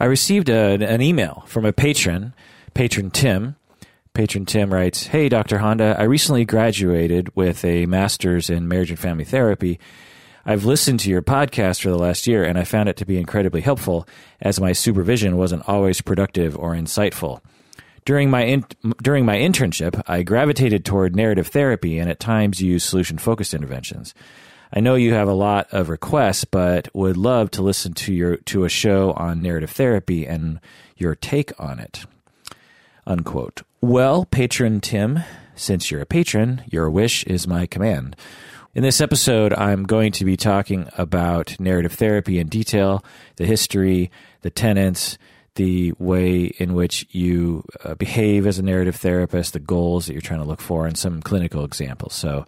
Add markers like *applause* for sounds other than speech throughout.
I received a, an email from a patron, patron Tim. Patron Tim writes, Hey, Dr. Honda, I recently graduated with a master's in marriage and family therapy. I've listened to your podcast for the last year and I found it to be incredibly helpful as my supervision wasn't always productive or insightful. During my in, during my internship, I gravitated toward narrative therapy and at times used solution focused interventions. I know you have a lot of requests, but would love to listen to your to a show on narrative therapy and your take on it. Unquote. Well, patron Tim, since you're a patron, your wish is my command. In this episode, I'm going to be talking about narrative therapy in detail, the history, the tenets, the way in which you uh, behave as a narrative therapist, the goals that you're trying to look for, and some clinical examples. So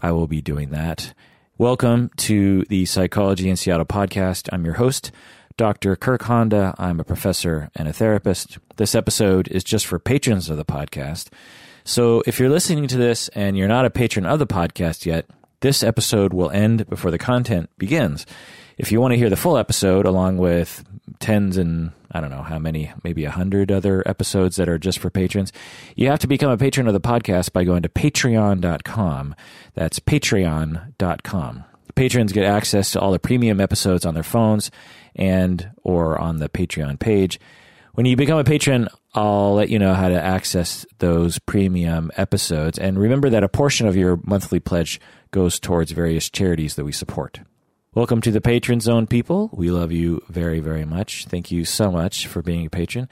I will be doing that. Welcome to the Psychology in Seattle podcast. I'm your host, Dr. Kirk Honda. I'm a professor and a therapist. This episode is just for patrons of the podcast. So if you're listening to this and you're not a patron of the podcast yet, this episode will end before the content begins. If you want to hear the full episode, along with tens and I don't know how many, maybe a hundred other episodes that are just for patrons, you have to become a patron of the podcast by going to patreon.com. That's patreon.com. Patrons get access to all the premium episodes on their phones and or on the Patreon page. When you become a patron, I'll let you know how to access those premium episodes. And remember that a portion of your monthly pledge goes towards various charities that we support. Welcome to the Patron Zone, people. We love you very, very much. Thank you so much for being a patron.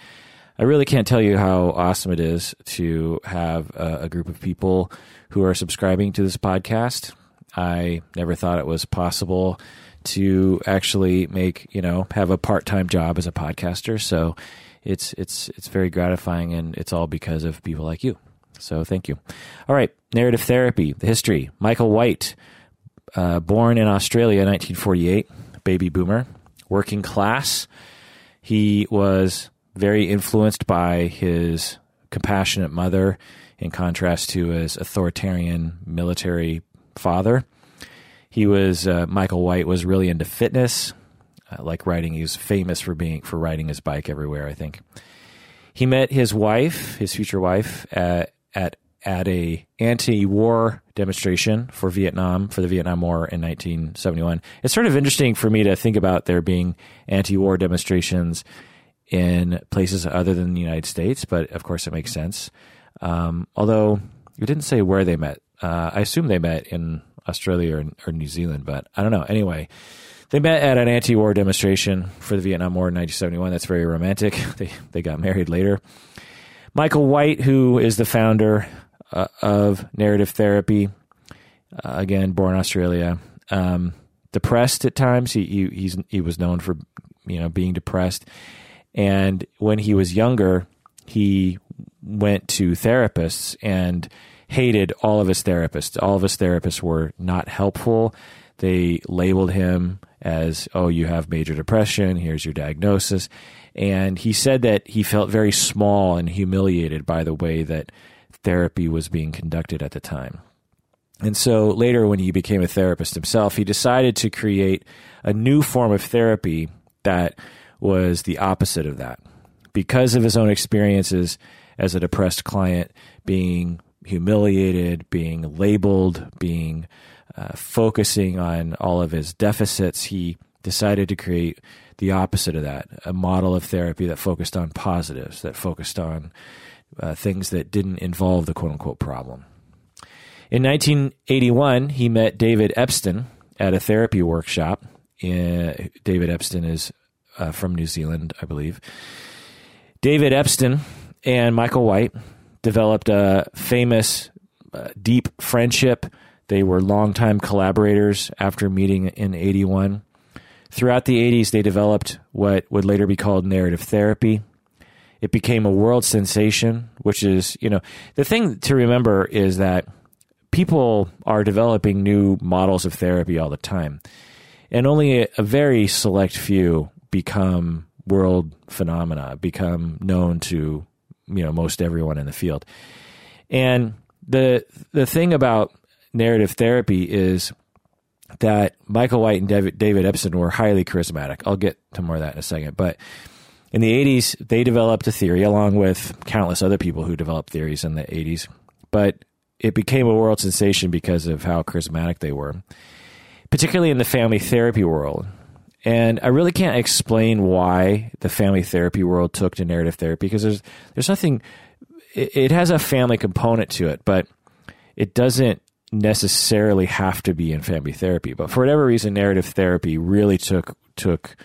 I really can't tell you how awesome it is to have a, a group of people who are subscribing to this podcast. I never thought it was possible to actually make, you know, have a part-time job as a podcaster. So it's it's it's very gratifying and it's all because of people like you. So thank you. All right, narrative therapy, the history. Michael White, uh, born in Australia 1948, baby boomer, working class. He was very influenced by his compassionate mother, in contrast to his authoritarian military father. He was uh, Michael White was really into fitness, uh, like riding. He was famous for being for riding his bike everywhere. I think he met his wife, his future wife, at at at a anti-war demonstration for Vietnam for the Vietnam War in 1971. It's sort of interesting for me to think about there being anti-war demonstrations in places other than the United States, but of course it makes sense. Um, although you didn't say where they met. Uh, I assume they met in Australia or, or, New Zealand, but I don't know. Anyway, they met at an anti-war demonstration for the Vietnam War in 1971. That's very romantic. *laughs* They they got married later. Michael White, who is the founder uh, of narrative therapy, uh, again born Australia, um, depressed at times. He, he he was known for you know being depressed, and when he was younger, he went to therapists and hated all of his therapists. All of his therapists were not helpful. They labeled him as, oh, you have major depression. Here's your diagnosis. And he said that he felt very small and humiliated by the way that therapy was being conducted at the time. And so later, when he became a therapist himself, he decided to create a new form of therapy that was the opposite of that. Because of his own experiences as a depressed client, being humiliated, being labeled, being uh, focusing on all of his deficits, he decided to create the opposite of that a model of therapy that focused on positives, that focused on uh, things that didn't involve the quote unquote problem. In 1981, he met David Epston at a therapy workshop. In, David Epston is uh, from New Zealand, I believe. David Epston and Michael White developed a famous, uh, deep friendship. They were longtime collaborators after meeting in 81. Throughout the 80s, they developed what would later be called narrative therapy. It became a world sensation, which is, you know, the thing to remember is that people are developing new models of therapy all the time. And only a, a very select few become world phenomena, become known to you know most everyone in the field. And the the thing about narrative therapy is that Michael White and David, David Epston were highly charismatic. I'll get to more of that in a second, but in the 80s, they developed a theory along with countless other people who developed theories in the 80s, but it became a world sensation because of how charismatic they were, particularly in the family therapy world. And I really can't explain why the family therapy world took to narrative therapy because there's there's nothing. It, it has a family component to it, but it doesn't necessarily have to be in family therapy. But for whatever reason, narrative therapy really took took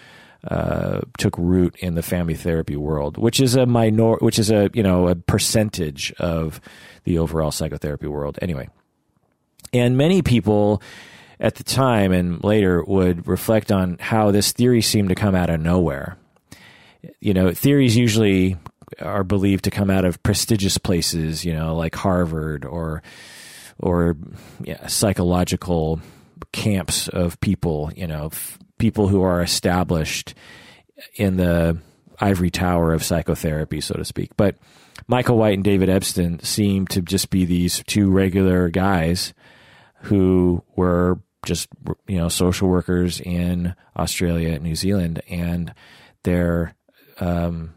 uh, took root in the family therapy world, which is a minor, which is a you know a percentage of the overall psychotherapy world. Anyway, and many people at the time and later would reflect on how this theory seemed to come out of nowhere. You know, theories usually are believed to come out of prestigious places, you know, like Harvard or or yeah, psychological camps of people, you know, f- people who are established in the ivory tower of psychotherapy, so to speak. But Michael White and David Epston seem to just be these two regular guys who were just you know social workers in Australia and New Zealand, and their um,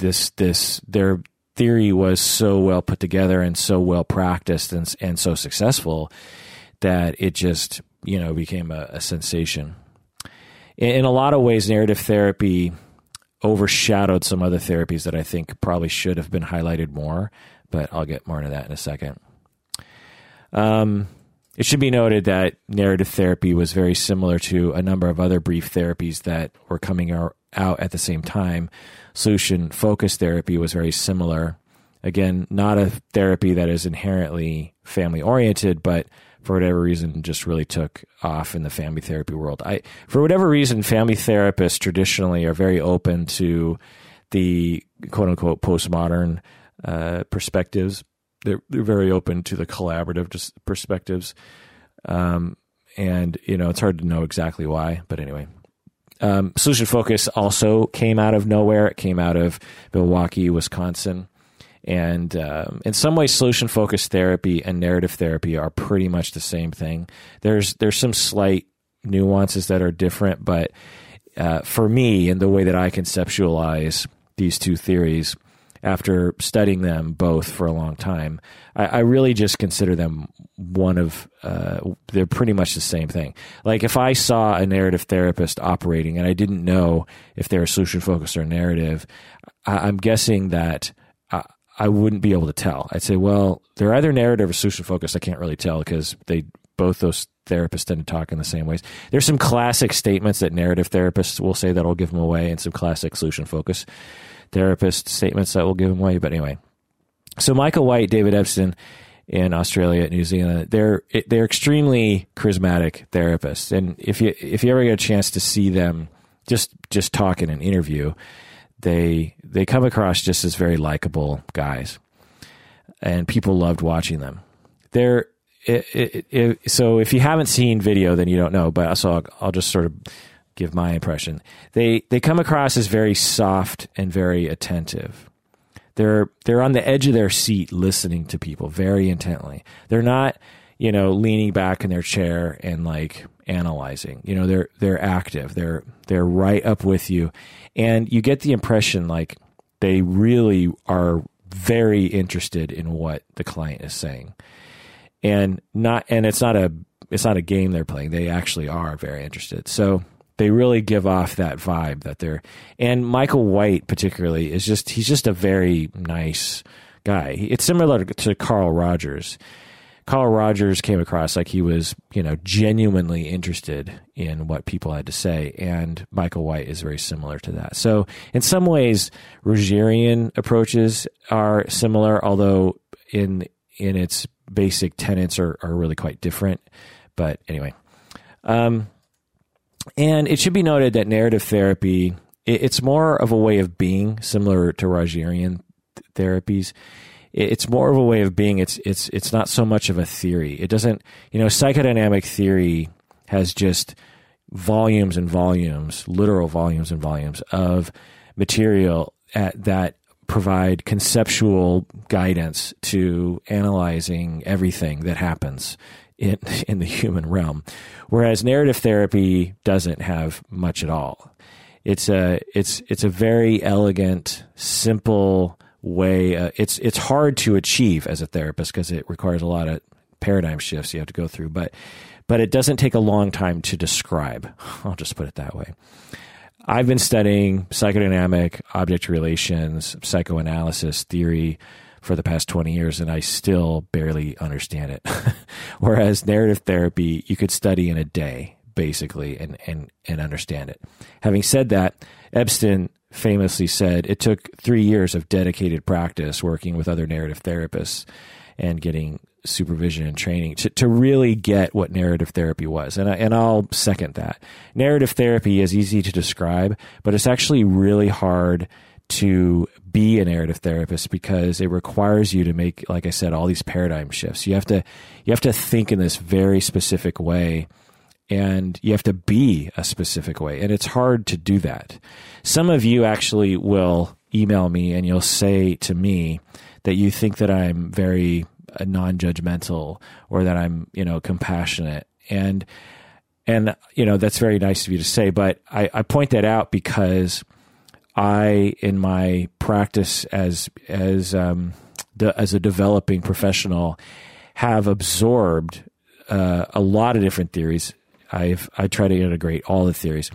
this this their theory was so well put together and so well practiced and and so successful that it just you know became a, a sensation. In, a lot of ways, narrative therapy overshadowed some other therapies that I think probably should have been highlighted more, but I'll get more into that in a second. Um, it should be noted that narrative therapy was very similar to a number of other brief therapies that were coming out at the same time. Solution focused therapy was very similar. Again, not a therapy that is inherently family oriented, but for whatever reason just really took off in the family therapy world. I for whatever reason family therapists traditionally are very open to the quote unquote postmodern uh, perspectives they're they're very open to the collaborative just perspectives, um, and you know it's hard to know exactly why, but anyway. Um, Solution Focus also came out of nowhere. It came out of Milwaukee, Wisconsin. And um, in some ways, solution focused therapy and narrative therapy are pretty much the same thing. There's there's some slight nuances that are different, but uh, for me, in the way that I conceptualize these two theories, after studying them both for a long time, I, I really just consider them one of uh, they're pretty much the same thing. Like if I saw a narrative therapist operating and I didn't know if they're solution focused or narrative, I, am guessing that I, wouldn't be able to tell. I'd say, well, they're either narrative or solution focused. I can't really tell because they both those therapists tend to talk in the same ways. There's some classic statements that narrative therapists will say that'll give them away, and some classic solution focus therapist statements that will give them away. But anyway, so Michael White, David Epston in Australia, New Zealand, they're they're extremely charismatic therapists, and if you if you ever get a chance to see them just just talk in an interview, they they come across just as very likable guys, and people loved watching them. They're it, it, it, so if you haven't seen video, then you don't know. But I'll, I'll just sort of give my impression. They they come across as very soft and very attentive. They're they're on the edge of their seat listening to people very intently. They're not, you know, leaning back in their chair and like analyzing. You know, they're they're active. They're they're right up with you. And you get the impression like they really are very interested in what the client is saying. And not and it's not a it's not a game they're playing. They actually are very interested. So they really give off that vibe that they're and Michael White particularly is just he's just a very nice guy. It's similar to Carl Rogers. Carl Rogers came across like he was, you know, genuinely interested in what people had to say, and Michael White is very similar to that. So, in some ways, Rogerian approaches are similar, although in in its basic tenets are, are really quite different. But anyway, um, and it should be noted that narrative therapy it's more of a way of being, similar to Rogerian therapies. It's more of a way of being. It's it's it's not so much of a theory. It doesn't, you know, psychodynamic theory has just volumes and volumes, literal volumes and volumes of material at, that provide conceptual guidance to analyzing everything that happens in *laughs* in the human realm, whereas narrative therapy doesn't have much at all. it's a it's it's a very elegant, simple way. Uh, it's it's hard to achieve as a therapist because it requires a lot of paradigm shifts you have to go through, but but it doesn't take a long time to describe. *laughs* I'll just put it that way. I've been studying psychodynamic object relations, psychoanalysis theory for the past 20 years, and I still barely understand it. *laughs* Whereas narrative therapy, you could study in a day, basically, and, and, and understand it. Having said that, Epston famously said it took three years of dedicated practice working with other narrative therapists and getting supervision and training to, to really get what narrative therapy was. And, I, and I'll second that. Narrative therapy is easy to describe, but it's actually really hard to be a narrative therapist because it requires you to make, like I said, all these paradigm shifts. You have to, you have to think in this very specific way and you have to be a specific way. And it's hard to do that. Some of you actually will email me and you'll say to me that you think that I'm very non-judgmental or that I'm, you know, compassionate. And, and, you know, that's very nice of you to say, but I, I point that out because I, in my practice as, as, um, as a developing professional, have absorbed uh, a lot of different theories. I've I try to integrate all the theories,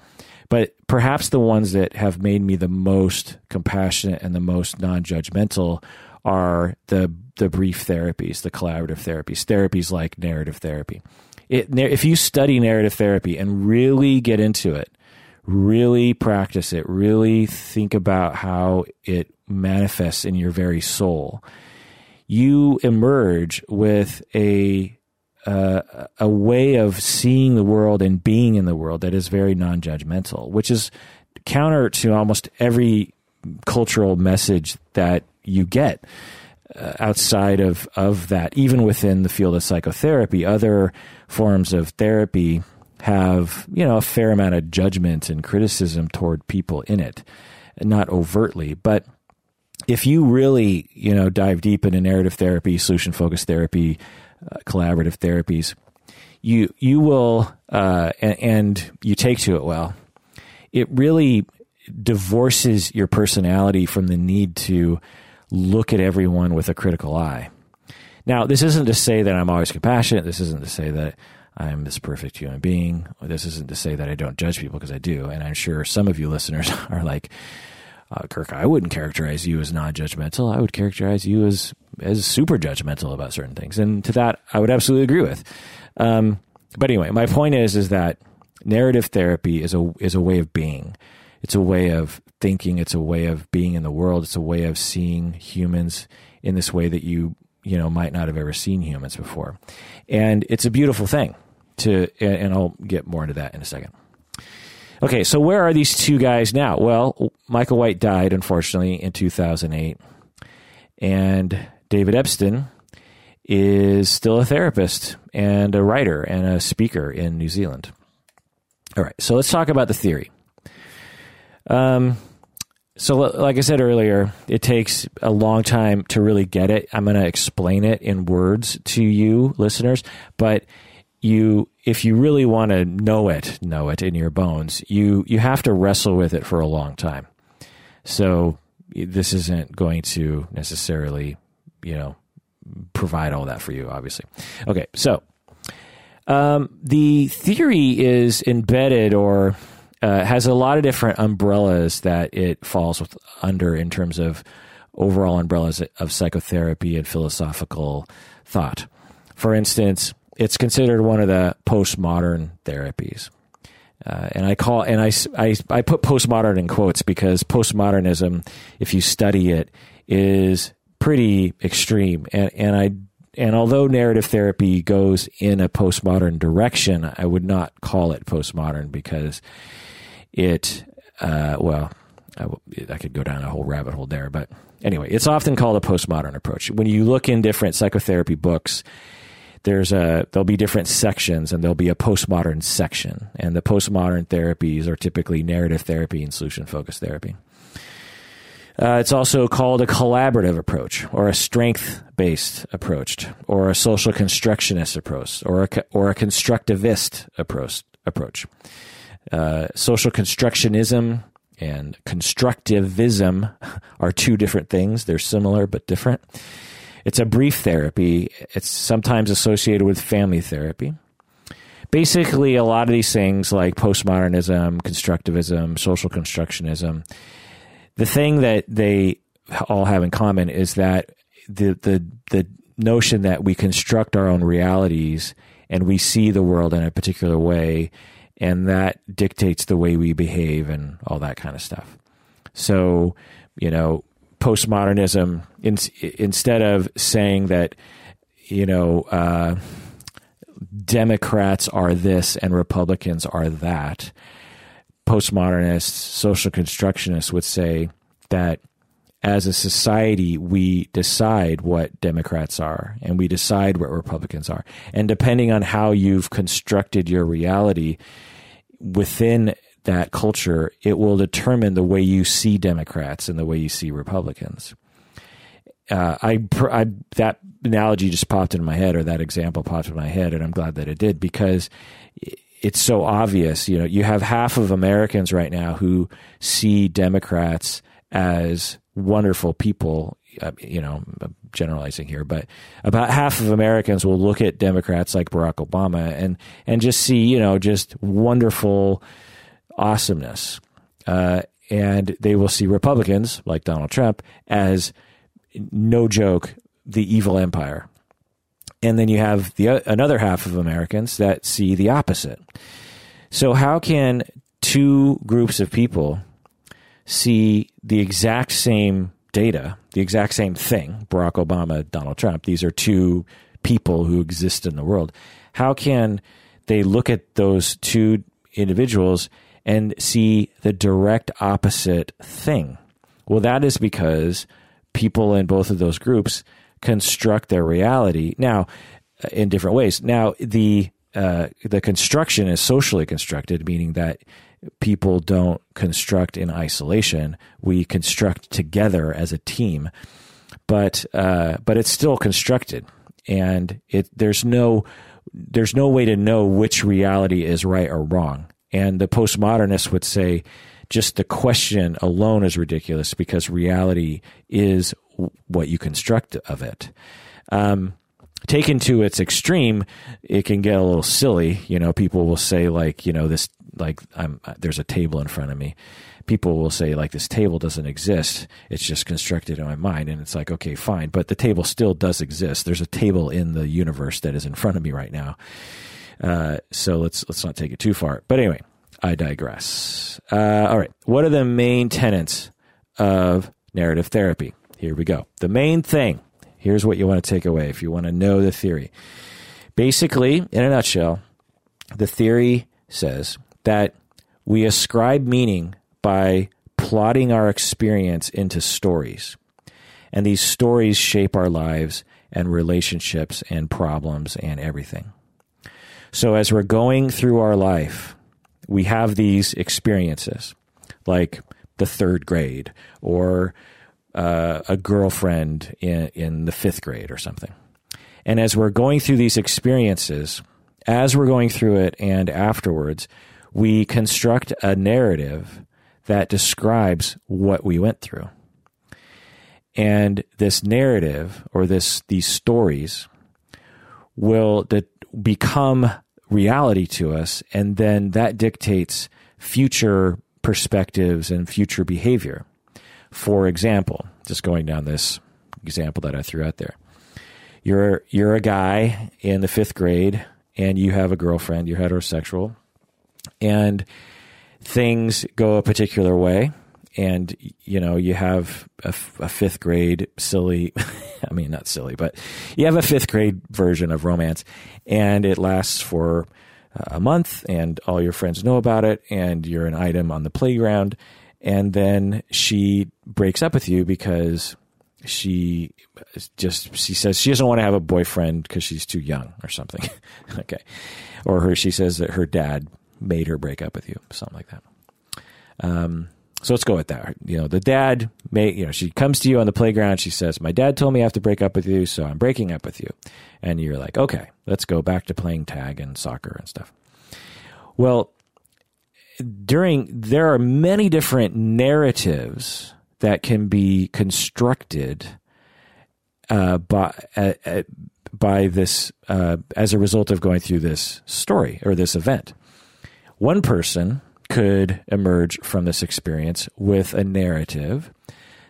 but perhaps the ones that have made me the most compassionate and the most non-judgmental are the the brief therapies, the collaborative therapies, therapies like narrative therapy. It, if you study narrative therapy and really get into it, really practice it, really think about how it manifests in your very soul, you emerge with a uh, a way of seeing the world and being in the world that is very non-judgmental, which is counter to almost every cultural message that you get uh, outside of, of that, even within the field of psychotherapy, other forms of therapy have, you know, a fair amount of judgment and criticism toward people in it. Not overtly, but if you really, you know, dive deep into narrative therapy, solution focused therapy, uh, collaborative therapies, you you will uh, and, and you take to it well. It really divorces your personality from the need to look at everyone with a critical eye. Now, this isn't to say that I'm always compassionate. This isn't to say that I'm this perfect human being. This isn't to say that I don't judge people because I do. And I'm sure some of you listeners *laughs* are like, uh, Kirk, I wouldn't characterize you as non-judgmental. I would characterize you as as super judgmental about certain things. And to that, I would absolutely agree with. Um, but anyway, my point is is that narrative therapy is a is a way of being. It's a way of thinking. It's a way of being in the world. It's a way of seeing humans in this way that you you know might not have ever seen humans before, and it's a beautiful thing. To and I'll get more into that in a second. Okay, so where are these two guys now? Well, Michael White died unfortunately in 2008, and David Epston is still a therapist and a writer and a speaker in New Zealand. All right, so let's talk about the theory. Um, so, like I said earlier, it takes a long time to really get it. I'm going to explain it in words to you, listeners. But you, if you really want to know it, know it in your bones, you you have to wrestle with it for a long time. So, this isn't going to necessarily, you know, provide all that for you. Obviously, okay. So, um, the theory is embedded or uh, has a lot of different umbrellas that it falls with, under in terms of overall umbrellas of psychotherapy and philosophical thought. For instance, it's considered one of the postmodern therapies. Uh, and I call and I, I, I put postmodern in quotes because postmodernism, if you study it, is pretty extreme. And and I and although narrative therapy goes in a postmodern direction, I would not call it postmodern because it, uh, well, I, I could go down a whole rabbit hole there, but anyway, it's often called a postmodern approach. When you look in different psychotherapy books, there's a there'll be different sections and there'll be a postmodern section and the postmodern therapies are typically narrative therapy and solution focused therapy uh, it's also called a collaborative approach or a strength based approach or a social constructionist approach or a, or a constructivist approach approach uh, social constructionism and constructivism *laughs* are two different things. They're similar but different. It's a brief therapy. It's sometimes associated with family therapy. Basically, a lot of these things like postmodernism, constructivism, social constructionism, the thing that they all have in common is that the the the notion that we construct our own realities and we see the world in a particular way and that dictates the way we behave and all that kind of stuff. So, you know, postmodernism in, instead of saying that you know uh, Democrats are this and Republicans are that, postmodernists, social constructionists would say that as a society, we decide what Democrats are and we decide what Republicans are. And depending on how you've constructed your reality within that culture, it will determine the way you see Democrats and the way you see Republicans. Uh, I, I, that analogy just popped in my head, or that example popped in my head, and I'm glad that it did because it's so obvious. You know, you have half of Americans right now who see Democrats as wonderful people. Uh, you know, generalizing here, but about half of Americans will look at Democrats like Barack Obama and and just see, you know, just wonderful awesomeness. Uh, and they will see Republicans like Donald Trump as no joke the evil empire. And then you have the another half of Americans that see the opposite. So how can two groups of people see the exact same data, the exact same thing, Barack Obama, Donald Trump, these are two people who exist in the world. How can they look at those two individuals and see the direct opposite thing? Well, that is because people in both of those groups construct their reality now in different ways. Now, the uh, the construction is socially constructed, meaning that people don't construct in isolation. We construct together as a team, but uh, but it's still constructed, and it there's no there's no way to know which reality is right or wrong. And the postmodernists would say just the question alone is ridiculous because reality is what you construct of it. Um, taken to its extreme, it can get a little silly. You know, people will say like, you know, this like I'm there's a table in front of me. People will say like this table doesn't exist. It's just constructed in my mind, and it's like okay, fine, but the table still does exist. There's a table in the universe that is in front of me right now. Uh, so let's let's not take it too far. But anyway, I digress. Uh, all right, what are the main tenets of narrative therapy? Here we go. The main thing. Here's what you want to take away if you want to know the theory. Basically, in a nutshell, the theory says that we ascribe meaning by plotting our experience into stories. And these stories shape our lives and relationships and problems and everything. So as we're going through our life, we have these experiences like the third grade or uh, a girlfriend in, in the fifth grade or something. And as we're going through these experiences, as we're going through it and afterwards, we construct a narrative that describes what we went through. And this narrative or this these stories will de- become reality to us, and then that dictates future perspectives and future behavior. For example, just going down this example that I threw out there, you're you're a guy in the fifth grade, and you have a girlfriend. You're heterosexual, and things go a particular way and you know you have a, a, fifth grade silly *laughs* *laughs* i mean not silly but you have a fifth grade version of romance and it lasts for a month and all your friends know about it and you're an item on the playground and then she breaks up with you because she just she says she doesn't want to have a boyfriend because she's too young or something *laughs* okay or her she says that her dad made her break up with you, something like that. Um, so let's go with that. You know, the dad may, you know, she comes to you on the playground. She says, "My dad told me I have to break up with you, so I'm breaking up with you." And you're like, "Okay, let's go back to playing tag and soccer and stuff." Well, during there are many different narratives that can be constructed uh, by uh, uh, by this uh, as a result of going through this story or this event. One person could emerge from this experience with a narrative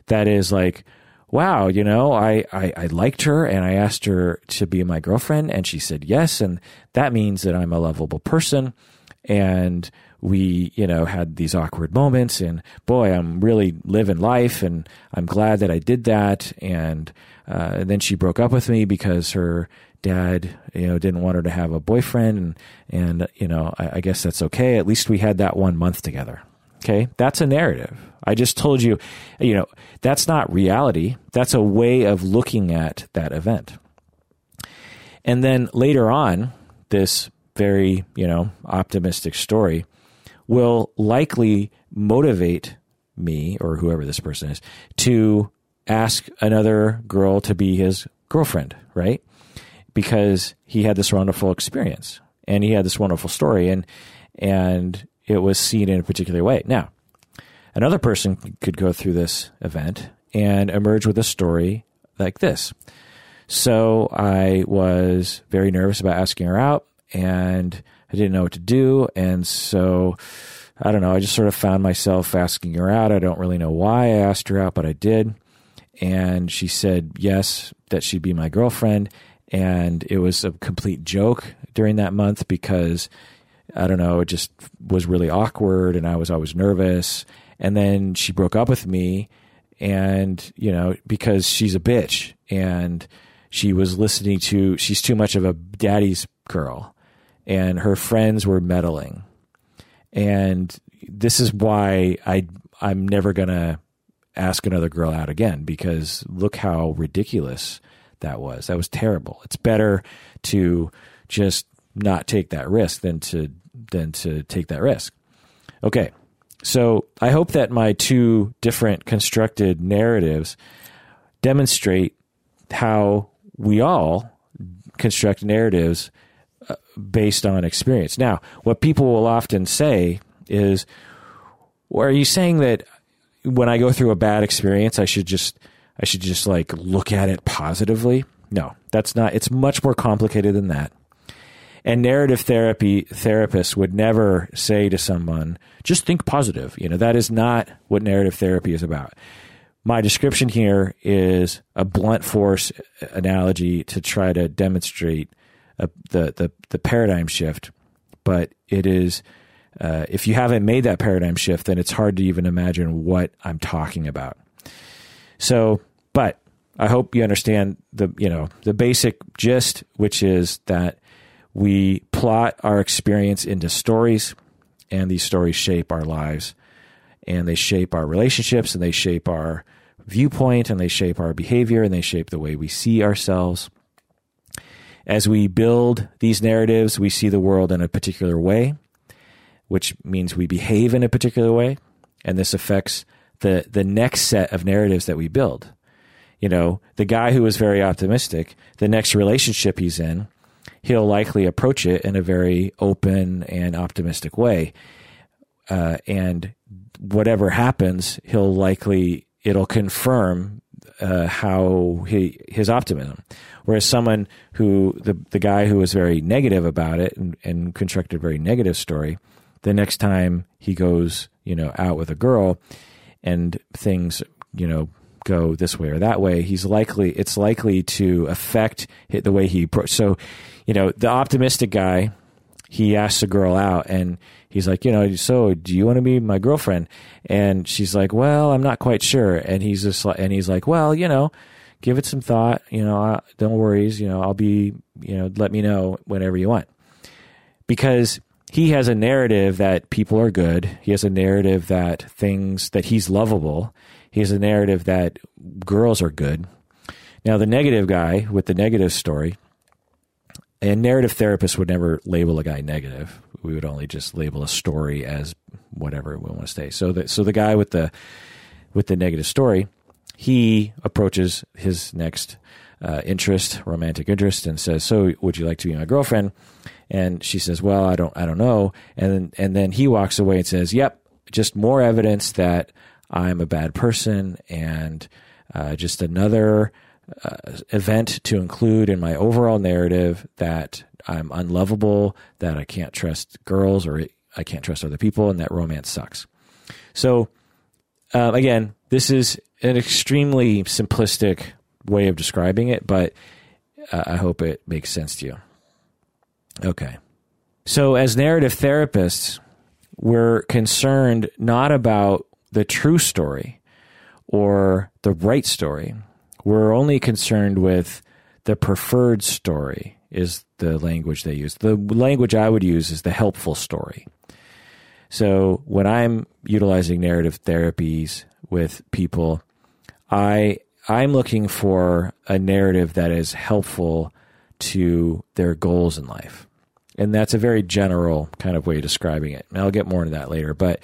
that is like, wow, you know, I, I, I, liked her and I asked her to be my girlfriend and she said yes. And that means that I'm a lovable person. And we, you know, had these awkward moments and boy, I'm really living life and I'm glad that I did that. And, uh, and then she broke up with me because her dad, you know, didn't want her to have a boyfriend and, and, you know, I, I guess that's okay. At least we had that one month together. Okay. That's a narrative. I just told you, you know, that's not reality. That's a way of looking at that event. And then later on, this very, you know, optimistic story will likely motivate me or whoever this person is to ask another girl to be his girlfriend, right? Because he had this wonderful experience and he had this wonderful story and and it was seen in a particular way. Now, another person could go through this event and emerge with a story like this. So I was very nervous about asking her out and I didn't know what to do. And so I don't know, I just sort of found myself asking her out. I don't really know why I asked her out, but I did. And she said yes, that she'd be my girlfriend. And it was a complete joke during that month because I don't know, it just was really awkward and I was always nervous. And then she broke up with me and, you know, because she's a bitch and she was listening to, she's too much of a daddy's girl and her friends were meddling. And this is why I, I'm never going to ask another girl out again because look how ridiculous that was. That was terrible. It's better to just not take that risk than to than to take that risk. Okay. So I hope that my two different constructed narratives demonstrate how we all construct narratives uh, based on experience. Now, what people will often say is, well, are you saying that when I go through a bad experience, I should just, I should just like look at it positively? No, that's not, it's much more complicated than that. And narrative therapy therapists would never say to someone, just think positive. You know, that is not what narrative therapy is about. My description here is a blunt force analogy to try to demonstrate the, the, the paradigm shift. But it is, uh, if you haven't made that paradigm shift, then it's hard to even imagine what I'm talking about. So, but I hope you understand the, you know, the basic gist, which is that we plot our experience into stories, and these stories shape our lives, and they shape our relationships, and they shape our viewpoint, and they shape our behavior, and they shape the way we see ourselves. As we build these narratives, we see the world in a particular way, which means we behave in a particular way, and this affects the the next set of narratives that we build. You know, the guy who is very optimistic, the next relationship he's in he'll likely approach it in a very open and optimistic way. Uh, and whatever happens, he'll likely it'll confirm uh, how he his optimism. Whereas someone who the the guy who was very negative about it and, and constructed a very negative story, the next time he goes, you know, out with a girl, and things, you know, go this way or that way, he's likely it's likely to affect the way he so you know, the optimistic guy, he asks a girl out and he's like, you know, so do you want to be my girlfriend? And she's like, well, I'm not quite sure. And he's just like, and he's like, well, you know, give it some thought. You know, don't worries. You know, I'll be, you know, let me know whenever you want. Because he has a narrative that people are good. He has a narrative that things, that he's lovable. He has a narrative that girls are good. Now, the negative guy with the negative story, and narrative therapists would never label a guy negative. We would only just label a story as whatever we want to say. So the so the guy with the with the negative story, he approaches his next uh, interest, romantic interest, and says, "So, would you like to be my girlfriend?" And she says, "Well, I don't, I don't know." And and then he walks away and says, "Yep, just more evidence that I'm a bad person, and uh, just another uh, event to include in my overall narrative that I'm unlovable, that I can't trust girls, or I can't trust other people, and that romance sucks." So, uh, again, this is an extremely simplistic way of describing it, but uh, I hope it makes sense to you. Okay. So, as narrative therapists, we're concerned not about the true story or the right story. We're only concerned with the preferred story, is the language they use. The language I would use is the helpful story. So, when I'm utilizing narrative therapies with people, I I'm looking for a narrative that is helpful to their goals in life. And that's a very general kind of way of describing it. And I'll get more into that later. But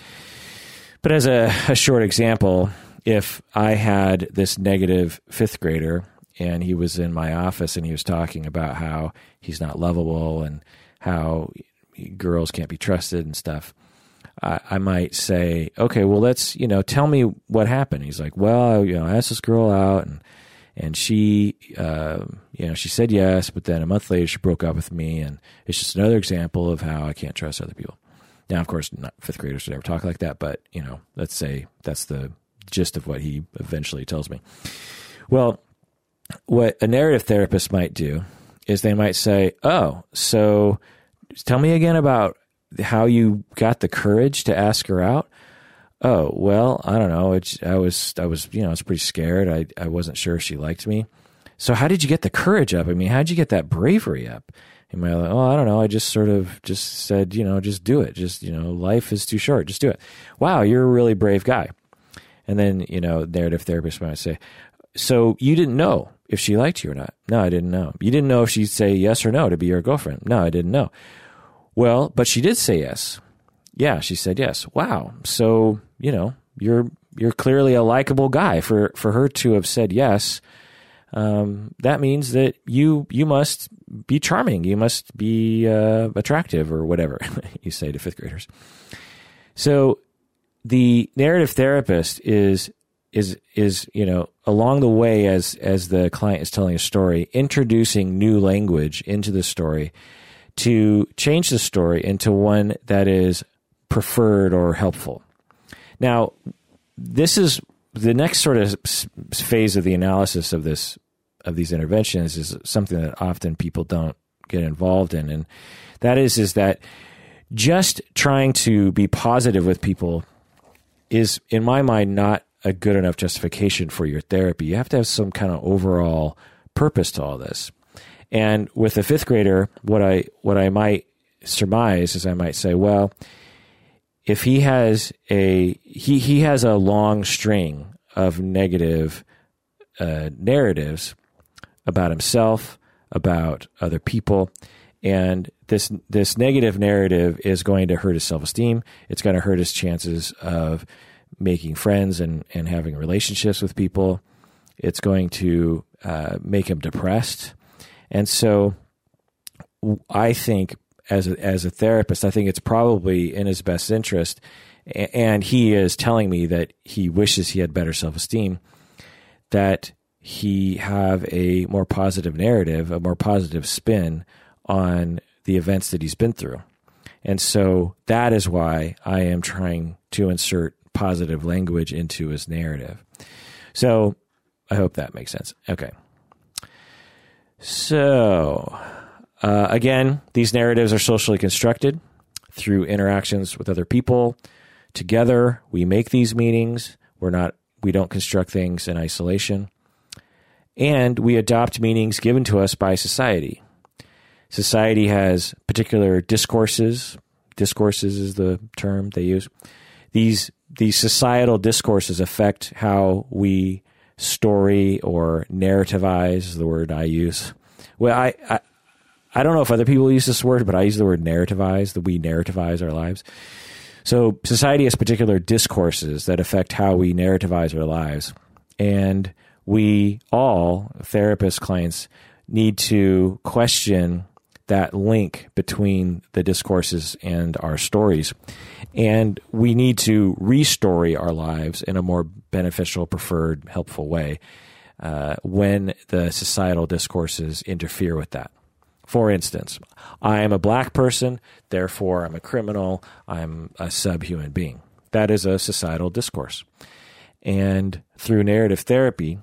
but as a, a short example, if I had this negative fifth grader and he was in my office and he was talking about how he's not lovable and how girls can't be trusted and stuff, I, I might say, okay, well, let's, you know, tell me what happened. He's like, well, you know, I asked this girl out and, and she, uh, you know, she said yes, but then a month later she broke up with me. And it's just another example of how I can't trust other people. Now, of course, not fifth graders would ever talk like that, but, you know, let's say that's the gist of what he eventually tells me. Well, what a narrative therapist might do is they might say, oh, so tell me again about how you got the courage to ask her out. Oh well, I don't know. It's, I was I was you know I was pretty scared. I I wasn't sure she liked me. So how did you get the courage up? I mean, how did you get that bravery up? You might like, oh, I don't know. I just sort of just said, you know, just do it. Just you know, life is too short. Just do it. Wow, you're a really brave guy. And then you know, narrative therapist might say, so you didn't know if she liked you or not? No, I didn't know. You didn't know if she'd say yes or no to be your girlfriend? No, I didn't know. Well, but she did say yes. Yeah, she said yes. Wow. So, you know, you're you're clearly a likable guy for for her to have said yes. Um, that means that you you must be charming. You must be uh, attractive or whatever *laughs* you say to fifth graders. So the narrative therapist is is is you know along the way as as the client is telling a story, introducing new language into the story to change the story into one that is preferred or helpful. Now, this is the next sort of phase of the analysis of this of these interventions is something that often people don't get involved in, and that is is that just trying to be positive with people is, in my mind, not a good enough justification for your therapy. You have to have some kind of overall purpose to all this. And with a fifth grader, what I what I might surmise is I might say, well, if he has a he he has a long string of negative uh, narratives about himself, about other people, and this this negative narrative is going to hurt his self esteem. It's going to hurt his chances of making friends and and having relationships with people. It's going to uh, make him depressed. And so I think as a, as a therapist, I think it's probably in his best interest. And he is telling me that he wishes he had better self esteem, that he have a more positive narrative, a more positive spin on the events that he's been through. And so that is why I am trying to insert positive language into his narrative. So I hope that makes sense. Okay. So, uh, again, these narratives are socially constructed through interactions with other people. Together, we make these meanings. We're not, we don't construct things in isolation. And we adopt meanings given to us by society. Society has particular discourses. Discourses is the term they use. These, these societal discourses affect how we story or narrativize the word I use. Well, I, I, I don't know if other people use this word, but I use the word narrativize, that we narrativize our lives. So society has particular discourses that affect how we narrativize our lives. And we all, therapist clients, need to question that link between the discourses and our stories. And we need to restory our lives in a more beneficial, preferred, helpful way uh, when the societal discourses interfere with that. For instance, I am a black person, therefore I'm a criminal, I'm a subhuman being. That is a societal discourse. And through narrative therapy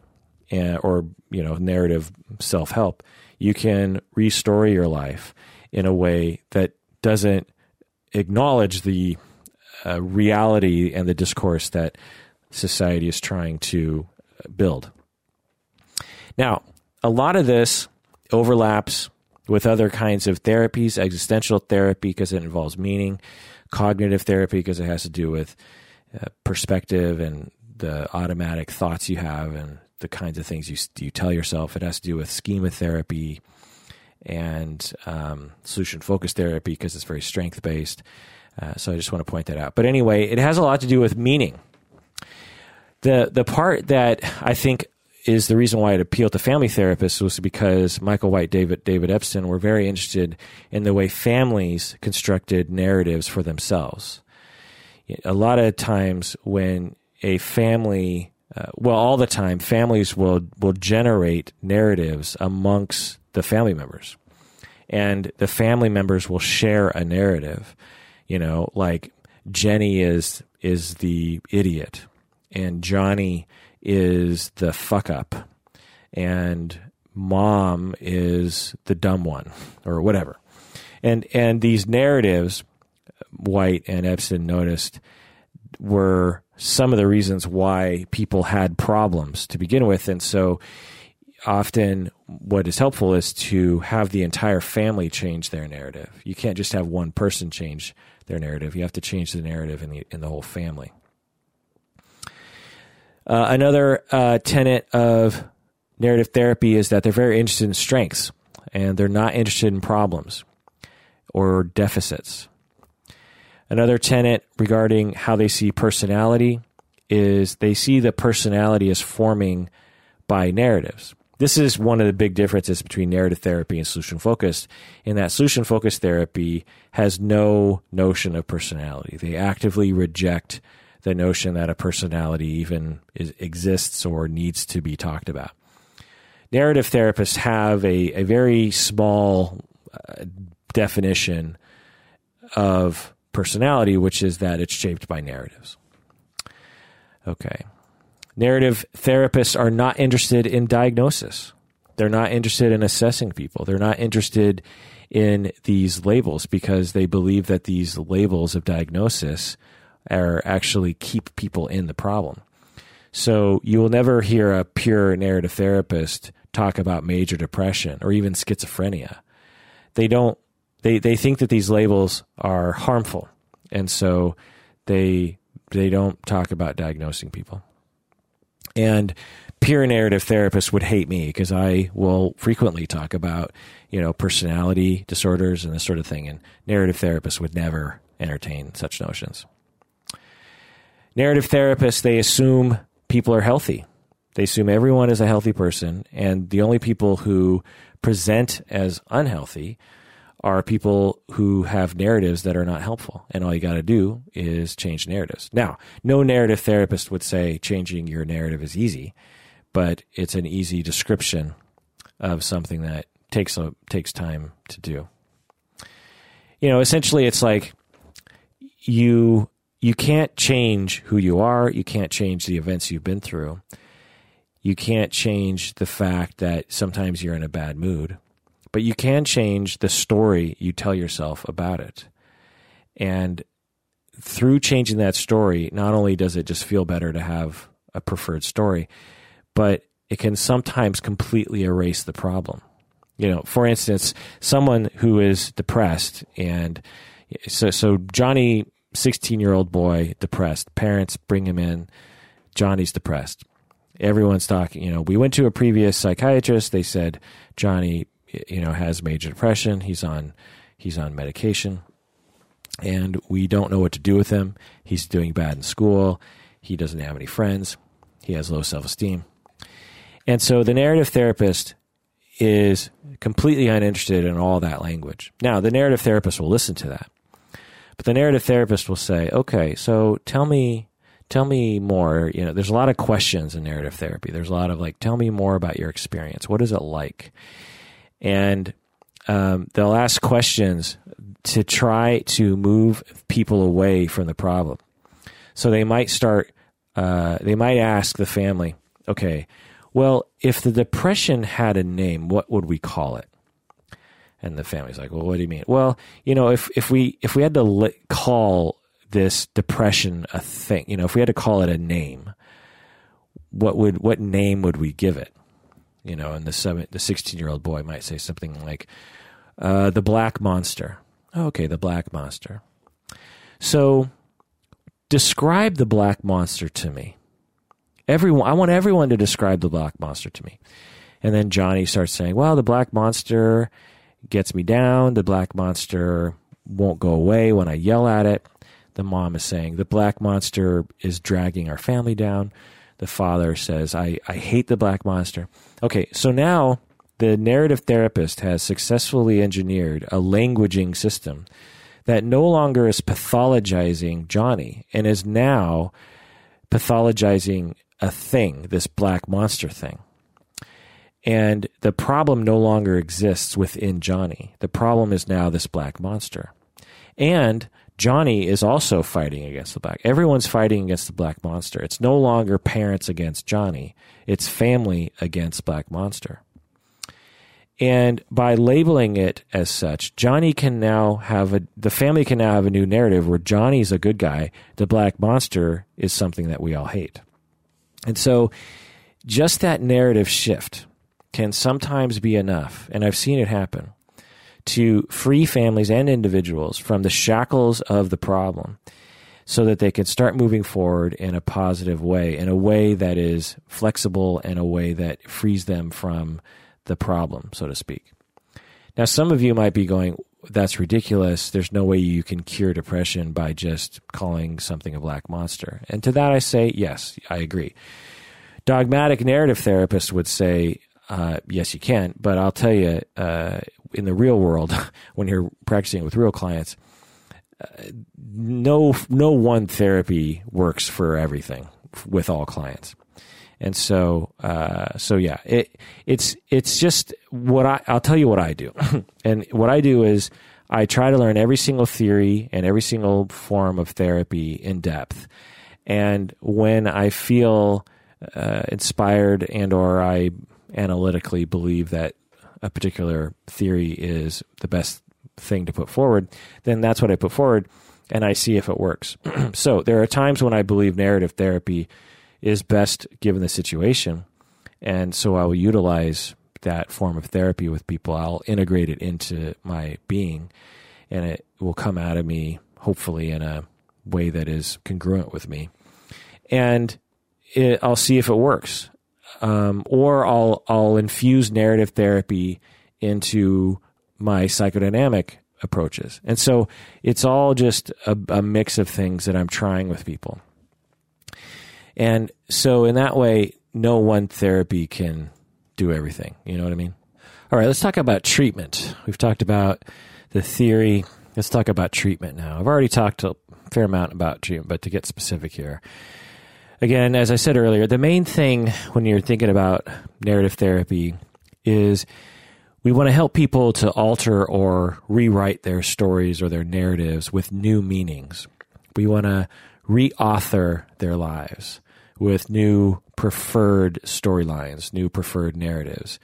uh, or you know narrative self-help, you can restore your life in a way that doesn't acknowledge the uh, reality and the discourse that society is trying to build. Now, a lot of this overlaps with other kinds of therapies, existential therapy because it involves meaning, cognitive therapy because it has to do with uh, perspective and the automatic thoughts you have and the kinds of things you you tell yourself. It has to do with schema therapy and um, solution focused therapy because it's very strength based. Uh, so I just want to point that out. But anyway, it has a lot to do with meaning. The the part that I think is the reason why it appealed to family therapists was because Michael White, David David Epston were very interested in the way families constructed narratives for themselves. A lot of times when a family uh, well all the time families will will generate narratives amongst the family members. And the family members will share a narrative. You know like Jenny is is the idiot and Johnny is the fuck up and mom is the dumb one or whatever. And and these narratives white and Epston noticed were some of the reasons why people had problems to begin with. And so often what is helpful is to have the entire family change their narrative. You can't just have one person change their narrative. You have to change the narrative in the in the whole family. Uh, another uh, tenet of narrative therapy is that they're very interested in strengths and they're not interested in problems or deficits. Another tenet regarding how they see personality is they see the personality as forming by narratives. This is one of the big differences between narrative therapy and solution focused, in that solution focused therapy has no notion of personality. They actively reject the notion that a personality even is, exists or needs to be talked about. Narrative therapists have a, a very small uh, definition of personality, which is that it's shaped by narratives. Okay. Narrative therapists are not interested in diagnosis. They're not interested in assessing people. They're not interested in these labels because they believe that these labels of diagnosis are actually keep people in the problem. So you will never hear a pure narrative therapist talk about major depression or even schizophrenia. They don't they they think that these labels are harmful. And so they they don't talk about diagnosing people. And peer narrative therapists would hate me because I will frequently talk about, you know, personality disorders and this sort of thing and narrative therapists would never entertain such notions narrative therapists, they assume people are healthy. They assume everyone is a healthy person, and the only people who present as unhealthy are people who have narratives that are not helpful. And all you got to do is change narratives. Now, no narrative therapist would say changing your narrative is easy, but it's an easy description of something that takes a, takes time to do. You know, essentially, it's like you you can't change who you are. You can't change the events you've been through. You can't change the fact that sometimes you're in a bad mood, but you can change the story you tell yourself about it. And through changing that story, not only does it just feel better to have a preferred story, but it can sometimes completely erase the problem. You know, for instance, someone who is depressed and so so Johnny 16 year old boy depressed. Parents bring him in. Johnny's depressed. Everyone's talking. You know, we went to a previous psychiatrist. They said Johnny, you know, has major depression. He's on he's on medication, and we don't know what to do with him. He's doing bad in school. He doesn't have any friends. He has low self esteem. And so the narrative therapist is completely uninterested in all that language. Now, the narrative therapist will listen to that. But the narrative therapist will say, "Okay, so tell me tell me more, you know, there's a lot of questions in narrative therapy. There's a lot of like tell me more about your experience. What is it like?" And um, they'll ask questions to try to move people away from the problem. So they might start, uh, they might ask the family, okay, well, if the depression had a name, what would we call it? And the family's like, well, what do you mean? Well, you know, if, if we if we had to li- call this depression a thing, you know, if we had to call it a name, what would what name would we give it? You know, and the seven, the sixteen year old boy might say something like, uh, "The Black Monster." Okay, the Black Monster. So, describe the Black Monster to me. Everyone, I want everyone to describe the black monster to me. And then Johnny starts saying, "Well, the black monster gets me down. The black monster won't go away when I yell at it." The mom is saying, "The black monster is dragging our family down." The father says, "I I hate the black monster." Okay, so now the narrative therapist has successfully engineered a languaging system that no longer is pathologizing Johnny and is now pathologizing a thing, this black monster thing. And the problem no longer exists within Johnny. The problem is now this black monster. And Johnny is also fighting against the black. Everyone's fighting against the black monster. It's no longer parents against Johnny, it's family against black monster. And by labeling it as such, Johnny can now have a, the family can now have a new narrative where Johnny's a good guy. The black monster is something that we all hate. And so just that narrative shift can sometimes be enough, and I've seen it happen, to free families and individuals from the shackles of the problem so that they can start moving forward in a positive way, in a way that is flexible and a way that frees them from the problem, so to speak. Now, some of you might be going, that's ridiculous. There's no way you can cure depression by just calling something a black monster. And to that I say, yes, I agree. Dogmatic narrative therapists would say, uh, yes, you can. But I'll tell you, uh, in the real world, *laughs* when you're practicing with real clients, uh, no no one therapy works for everything with all clients. And so, uh, so yeah, it, it's it's just what I I'll tell you what I do, *laughs* and what I do is I try to learn every single theory and every single form of therapy in depth, and when I feel uh, inspired and or I analytically believe that a particular theory is the best thing to put forward, then that's what I put forward, and I see if it works. *clears throat* so there are times when I believe narrative therapy is best given the situation. And so I will utilize that form of therapy with people. I'll integrate it into my being, and it will come out of me, hopefully, in a way that is congruent with me. And it, I'll see if it works. Um, or I'll, I'll infuse narrative therapy into my psychodynamic approaches. And so it's all just a, a mix of things that I'm trying with people. And so in that way, no one therapy can do everything. You know what I mean? All right, let's talk about treatment. We've talked about the theory. Let's talk about treatment now. I've already talked a fair amount about treatment, but to get specific here. Again, as I said earlier, the main thing when you're thinking about narrative therapy is we want to help people to alter or rewrite their stories or their narratives with new meanings. We want to reauthor their lives with new preferred storylines, new preferred narratives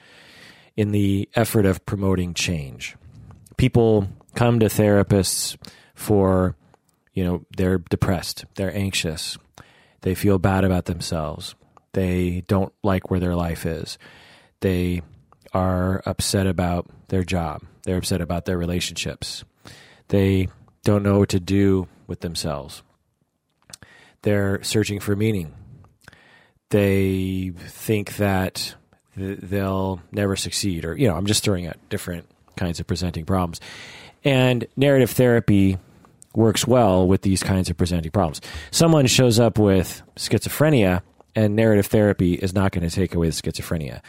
in the effort of promoting change. People come to therapists for, you know, they're depressed, they're anxious, they feel bad about themselves, they don't like where their life is, they are upset about their job, they're upset about their relationships, they don't know what to do with themselves. They're searching for meaning. They think that they'll never succeed, or, you know, I'm just throwing out different kinds of presenting problems. And narrative therapy works well with these kinds of presenting problems. Someone shows up with schizophrenia and narrative therapy is not going to take away the schizophrenia.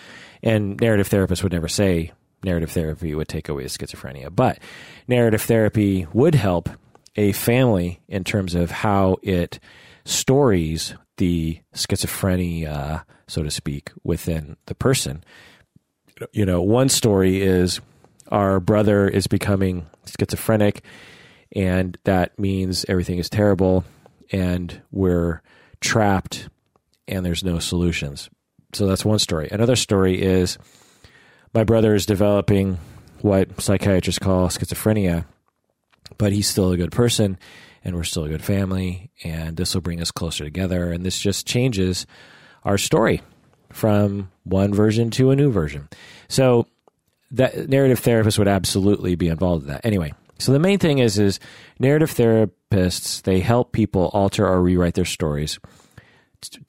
And narrative therapists would never say narrative therapy would take away the schizophrenia, but narrative therapy would help a family in terms of how it stories the schizophrenia, so to speak, within the person. You know, one story is our brother is becoming schizophrenic, and that means everything is terrible, and we're trapped, and there's no solutions. So that's one story. Another story is my brother is developing what psychiatrists call schizophrenia, but he's still a good person and we're still a good family and this will bring us closer together and this just changes our story from one version to a new version. So that narrative therapist would absolutely be involved in that. Anyway, so the main thing is is narrative therapists they help people alter or rewrite their stories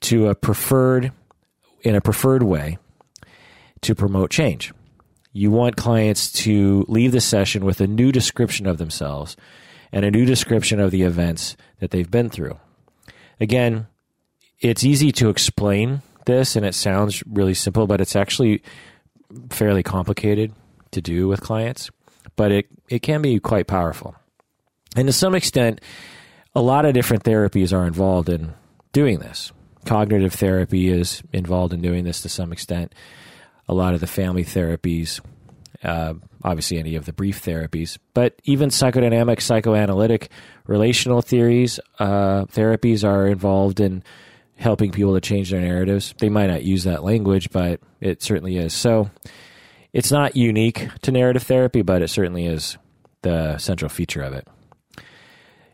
to a preferred in a preferred way to promote change. You want clients to leave the session with a new description of themselves and a new description of the events that they've been through. Again, it's easy to explain this and it sounds really simple, but it's actually fairly complicated to do with clients, but it, it can be quite powerful. And to some extent, a lot of different therapies are involved in doing this. Cognitive therapy is involved in doing this to some extent a lot of the family therapies, uh, obviously any of the brief therapies, but even psychodynamic, psychoanalytic, relational theories, uh, therapies are involved in helping people to change their narratives. They might not use that language, but it certainly is. So it's not unique to narrative therapy, but it certainly is the central feature of it.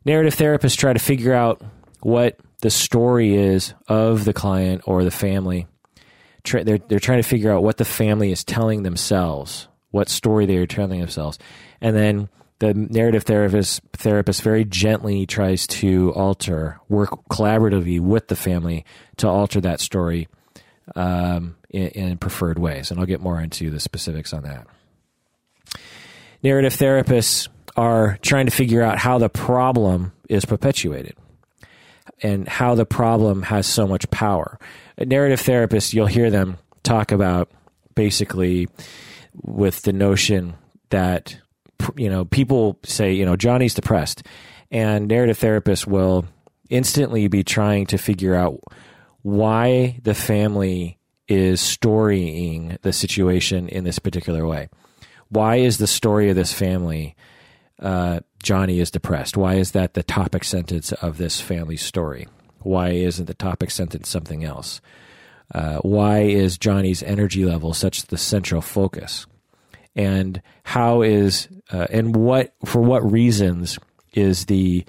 Narrative therapists try to figure out what the story is of the client or the family they're they're trying to figure out what the family is telling themselves, what story they are telling themselves, and then the narrative therapist therapist very gently tries to alter, work collaboratively with the family to alter that story um, in, in preferred ways, and I'll get more into the specifics on that. Narrative therapists are trying to figure out how the problem is perpetuated and how the problem has so much power. Narrative therapists, you'll hear them talk about basically with the notion that you know people say you know Johnny's depressed, and narrative therapists will instantly be trying to figure out why the family is storying the situation in this particular way. Why is the story of this family uh, Johnny is depressed? Why is that the topic sentence of this family story? Why isn't the topic sentence something else? Uh, why is Johnny's energy level such the central focus? And how is uh, and what for what reasons is the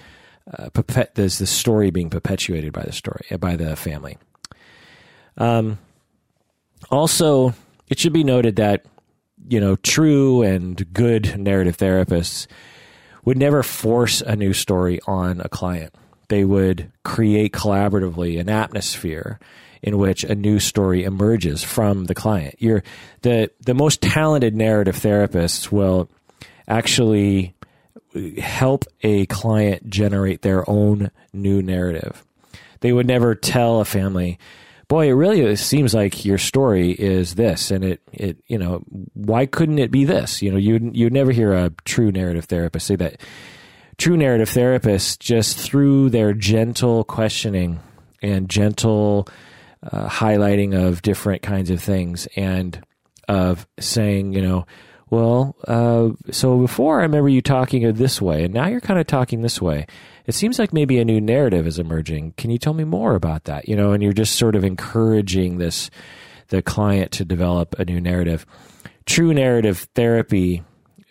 uh, is the story being perpetuated by the story by the family? Um, also, it should be noted that you know true and good narrative therapists would never force a new story on a client they would create collaboratively an atmosphere in which a new story emerges from the client. You're the the most talented narrative therapists will actually help a client generate their own new narrative. They would never tell a family, "Boy, it really seems like your story is this," and it it you know why couldn't it be this? You know, you you'd never hear a true narrative therapist say that true narrative therapists just through their gentle questioning and gentle uh, highlighting of different kinds of things and of saying, you know, well, uh, so before I remember you talking this way, and now you're kind of talking this way. It seems like maybe a new narrative is emerging. Can you tell me more about that? You know, and you're just sort of encouraging this the client to develop a new narrative. True narrative therapy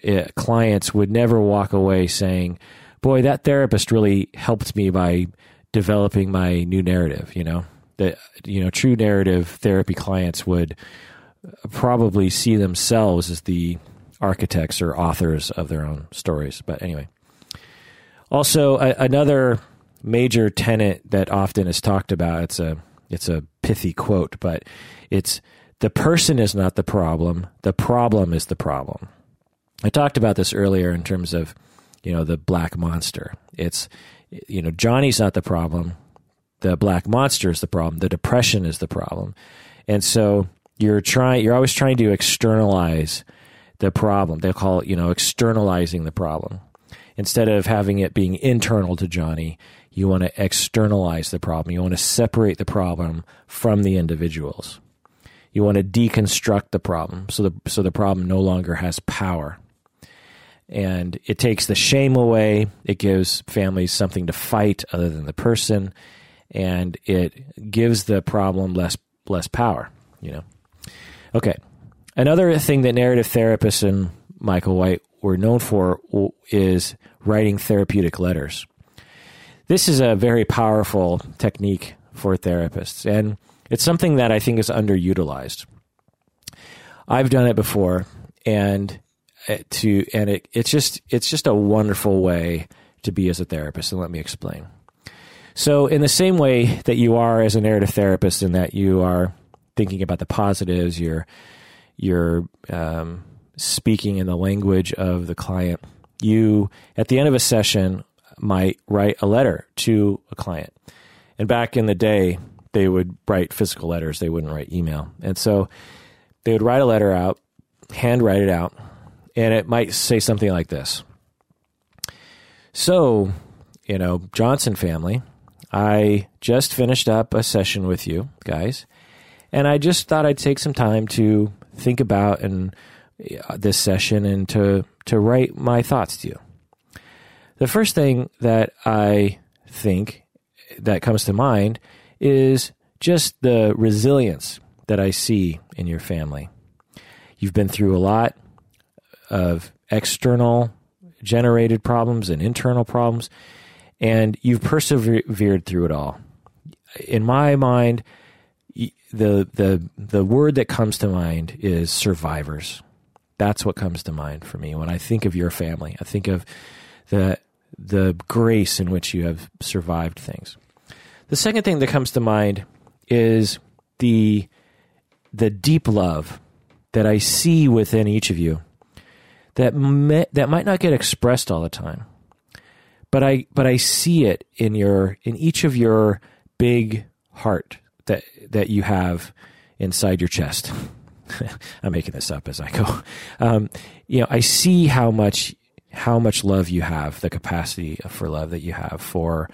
uh, clients would never walk away saying, "Boy, that therapist really helped me by developing my new narrative." You know, that you know, true narrative therapy clients would probably see themselves as the architects or authors of their own stories. But anyway, also a, another major tenet that often is talked about. It's a it's a pithy quote, but it's the person is not the problem. The problem is the problem. I talked about this earlier in terms of, you know, the black monster. It's, you know, Johnny's not the problem. the black monster is the problem, the depression is the problem. And so you're trying you're always trying to externalize the problem. They call it, you know, externalizing the problem. Instead of having it being internal to Johnny, you want to externalize the problem. You want to separate the problem from the individuals. You want to deconstruct the problem so the so the problem no longer has power. And it takes the shame away. It gives families something to fight other than the person, and it gives the problem less less power. You know. Okay. Another thing that narrative therapists and Michael White were known for is writing therapeutic letters. This is a very powerful technique for therapists, and it's something that I think is underutilized. I've done it before, and uh, to and it, it's just it's just a wonderful way to be as a therapist. And let me explain. So, in the same way that you are as a narrative therapist, in that you are thinking about the positives, you're you're um, speaking in the language of the client. You at the end of a session might write a letter to a client, and back in the day, they would write physical letters. They wouldn't write email, and so they would write a letter out, hand write it out, and it might say something like this. So, you know, Johnson family, I just finished up a session with you guys, and I just thought I'd take some time to think about and uh, this session and to to write my thoughts to you. The first thing that I think that comes to mind is just the resilience that I see in your family. You've been through a lot of external generated problems and internal problems, and you've persevered through it all. In my mind, the the the word that comes to mind is survivors. That's what comes to mind for me when I think of your family. I think of the the grace in which you have survived things. The second thing that comes to mind is the the deep love that I see within each of you that may, that might not get expressed all the time. But I but I see it in your in each of your big heart that that you have inside your chest. *laughs* I'm making this up as I go. Um, you know, I see how much how much love you have, the capacity for love that you have for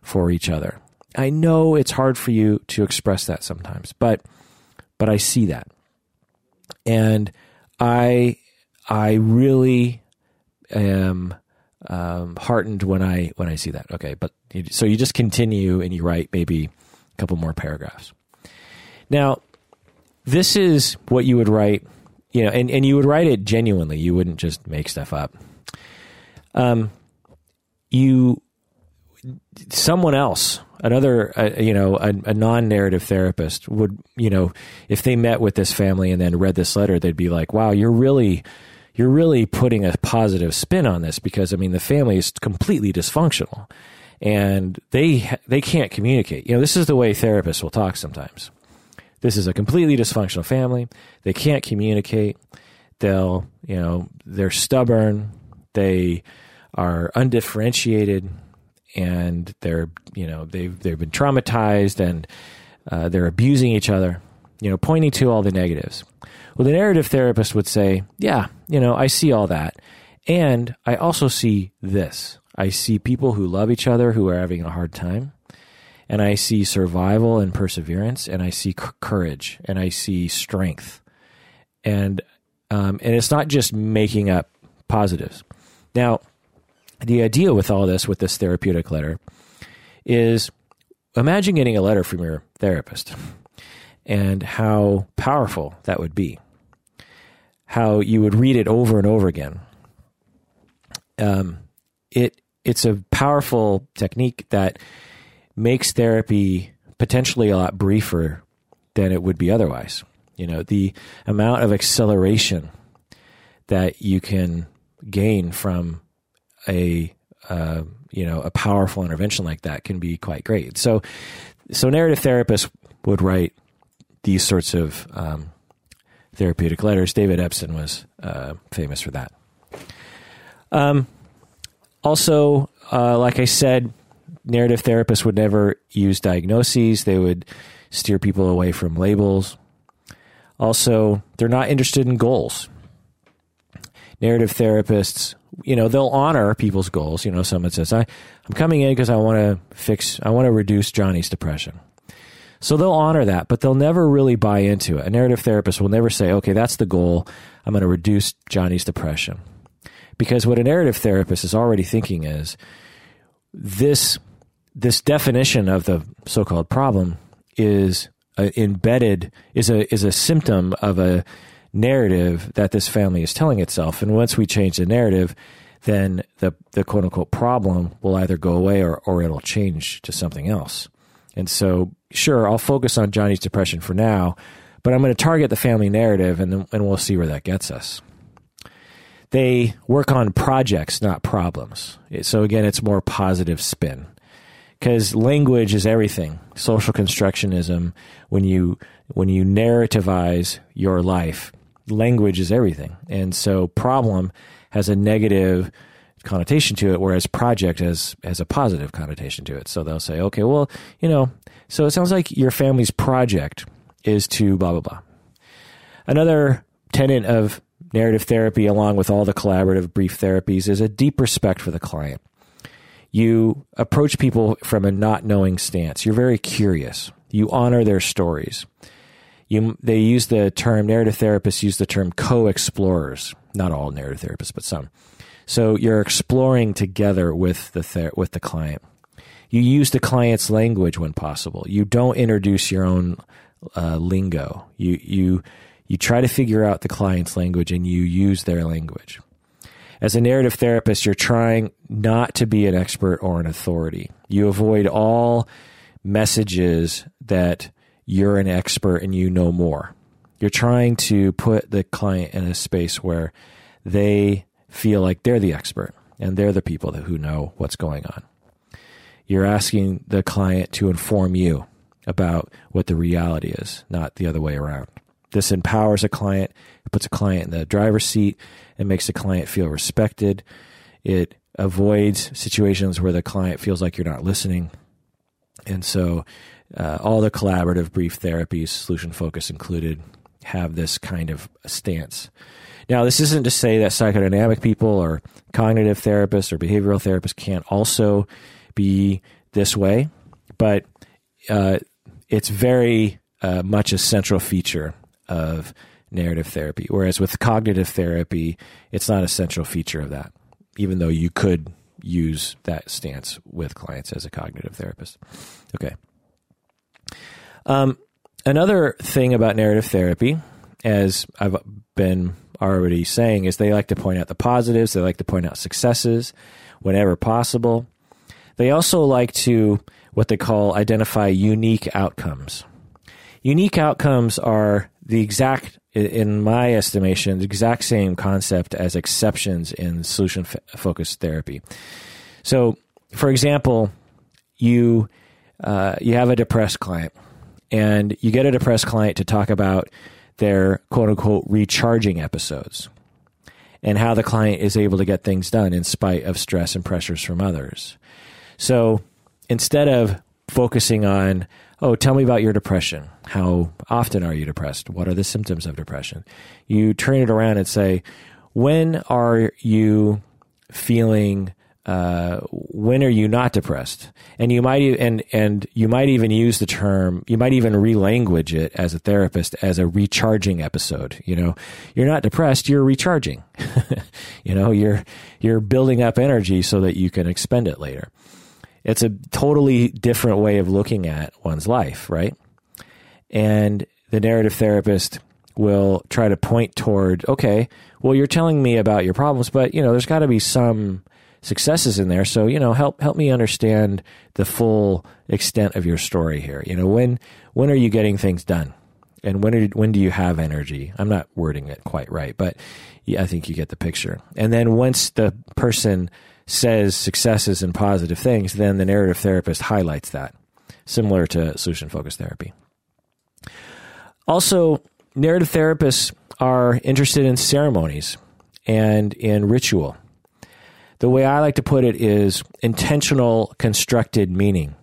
for each other. I know it's hard for you to express that sometimes, but but I see that. And I I really am um, heartened when I when I see that. Okay, but so you just continue and you write maybe a couple more paragraphs. Now, this is what you would write, you know, and, and you would write it genuinely. You wouldn't just make stuff up. Um, you, someone else, another, uh, you know, a, a non-narrative therapist would, you know, if they met with this family and then read this letter, they'd be like, "Wow, you're really." you're really putting a positive spin on this because I mean the family is completely dysfunctional and they they can't communicate. You know, this is the way therapists will talk sometimes. This is a completely dysfunctional family. They can't communicate. They'll, you know, they're stubborn. They are undifferentiated and they're, you know, they've they've been traumatized and uh, they're abusing each other, you know, pointing to all the negatives. Well, the narrative therapist would say, Yeah, you know, I see all that. And I also see this I see people who love each other who are having a hard time. And I see survival and perseverance, and I see c- courage, and I see strength. And um, and it's not just making up positives. Now, the idea with all this, with this therapeutic letter, is imagine getting a letter from your therapist and how powerful that would be. How you would read it over and over again. Um, it it's a powerful technique that makes therapy potentially a lot briefer than it would be otherwise. You know, the amount of acceleration that you can gain from a uh, you know a powerful intervention like that can be quite great. So, so narrative therapists would write these sorts of um, therapeutic letters. David Epston was uh, famous for that. Um, also, uh, like I said, narrative therapists would never use diagnoses. They would steer people away from labels. Also, they're not interested in goals. Narrative therapists, you know, they'll honor people's goals. You know, someone says, I, I'm coming in because I want to fix, I want to reduce Johnny's depression. So they'll honor that, but they'll never really buy into it. A narrative therapist will never say, okay, that's the goal. I'm going to reduce Johnny's depression. Because what a narrative therapist is already thinking is this, this definition of the so called problem is embedded, is a, is a symptom of a narrative that this family is telling itself. And once we change the narrative, then the, the quote unquote problem will either go away or, or it'll change to something else. And so, sure, I'll focus on Johnny's depression for now, but I'm going to target the family narrative and, and we'll see where that gets us. They work on projects, not problems. So, again, it's more positive spin because language is everything. Social constructionism, when you, when you narrativize your life, language is everything. And so, problem has a negative connotation to it, whereas project has has a positive connotation to it. So they'll say, okay, well, you know, so it sounds like your family's project is to blah blah blah. Another tenet of narrative therapy, along with all the collaborative brief therapies, is a deep respect for the client. You approach people from a not knowing stance. You're very curious. You honor their stories. You, they use the term narrative therapists use the term co-explorers. Not all narrative therapists, but some so you're exploring together with the ther- with the client. You use the client's language when possible. You don't introduce your own uh, lingo. You you you try to figure out the client's language and you use their language. As a narrative therapist, you're trying not to be an expert or an authority. You avoid all messages that you're an expert and you know more. You're trying to put the client in a space where they feel like they're the expert and they're the people who know what's going on. You're asking the client to inform you about what the reality is, not the other way around. This empowers a client, it puts a client in the driver's seat, and makes the client feel respected. It avoids situations where the client feels like you're not listening. And so, uh, all the collaborative brief therapies, solution focus included, have this kind of stance. Now, this isn't to say that psychodynamic people or cognitive therapists or behavioral therapists can't also be this way, but uh, it's very uh, much a central feature of narrative therapy. Whereas with cognitive therapy, it's not a central feature of that, even though you could use that stance with clients as a cognitive therapist. Okay. Um, another thing about narrative therapy, as I've been already saying is they like to point out the positives, they like to point out successes whenever possible. They also like to what they call identify unique outcomes. Unique outcomes are the exact, in my estimation, the exact same concept as exceptions in solution focused therapy. So, for example, you uh, you have a depressed client, and you get a depressed client to talk about their quote unquote recharging episodes and how the client is able to get things done in spite of stress and pressures from others. So instead of focusing on, oh, tell me about your depression. How often are you depressed? What are the symptoms of depression? You turn it around and say, when are you feeling uh, when are you not depressed? And you might and and you might even use the term. You might even relanguage it as a therapist as a recharging episode. You know, you're not depressed. You're recharging. *laughs* you know, you're you're building up energy so that you can expend it later. It's a totally different way of looking at one's life, right? And the narrative therapist will try to point toward, okay, well, you're telling me about your problems, but you know, there's got to be some successes in there. So, you know, help help me understand the full extent of your story here. You know, when when are you getting things done? And when are, when do you have energy? I'm not wording it quite right, but I think you get the picture. And then once the person says successes and positive things, then the narrative therapist highlights that, similar to solution focused therapy. Also, narrative therapists are interested in ceremonies and in ritual The way I like to put it is intentional constructed meaning.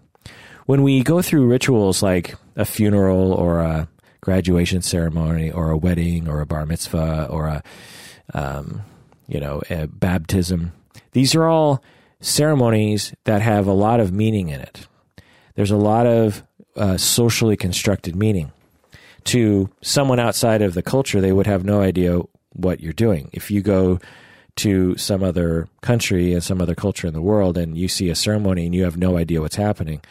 When we go through rituals like a funeral or a graduation ceremony or a wedding or a bar mitzvah or a um, you know a baptism, these are all ceremonies that have a lot of meaning in it. There's a lot of uh, socially constructed meaning. To someone outside of the culture, they would have no idea what you're doing. If you go to some other country and some other culture in the world and you see a ceremony and you have no idea what's happening,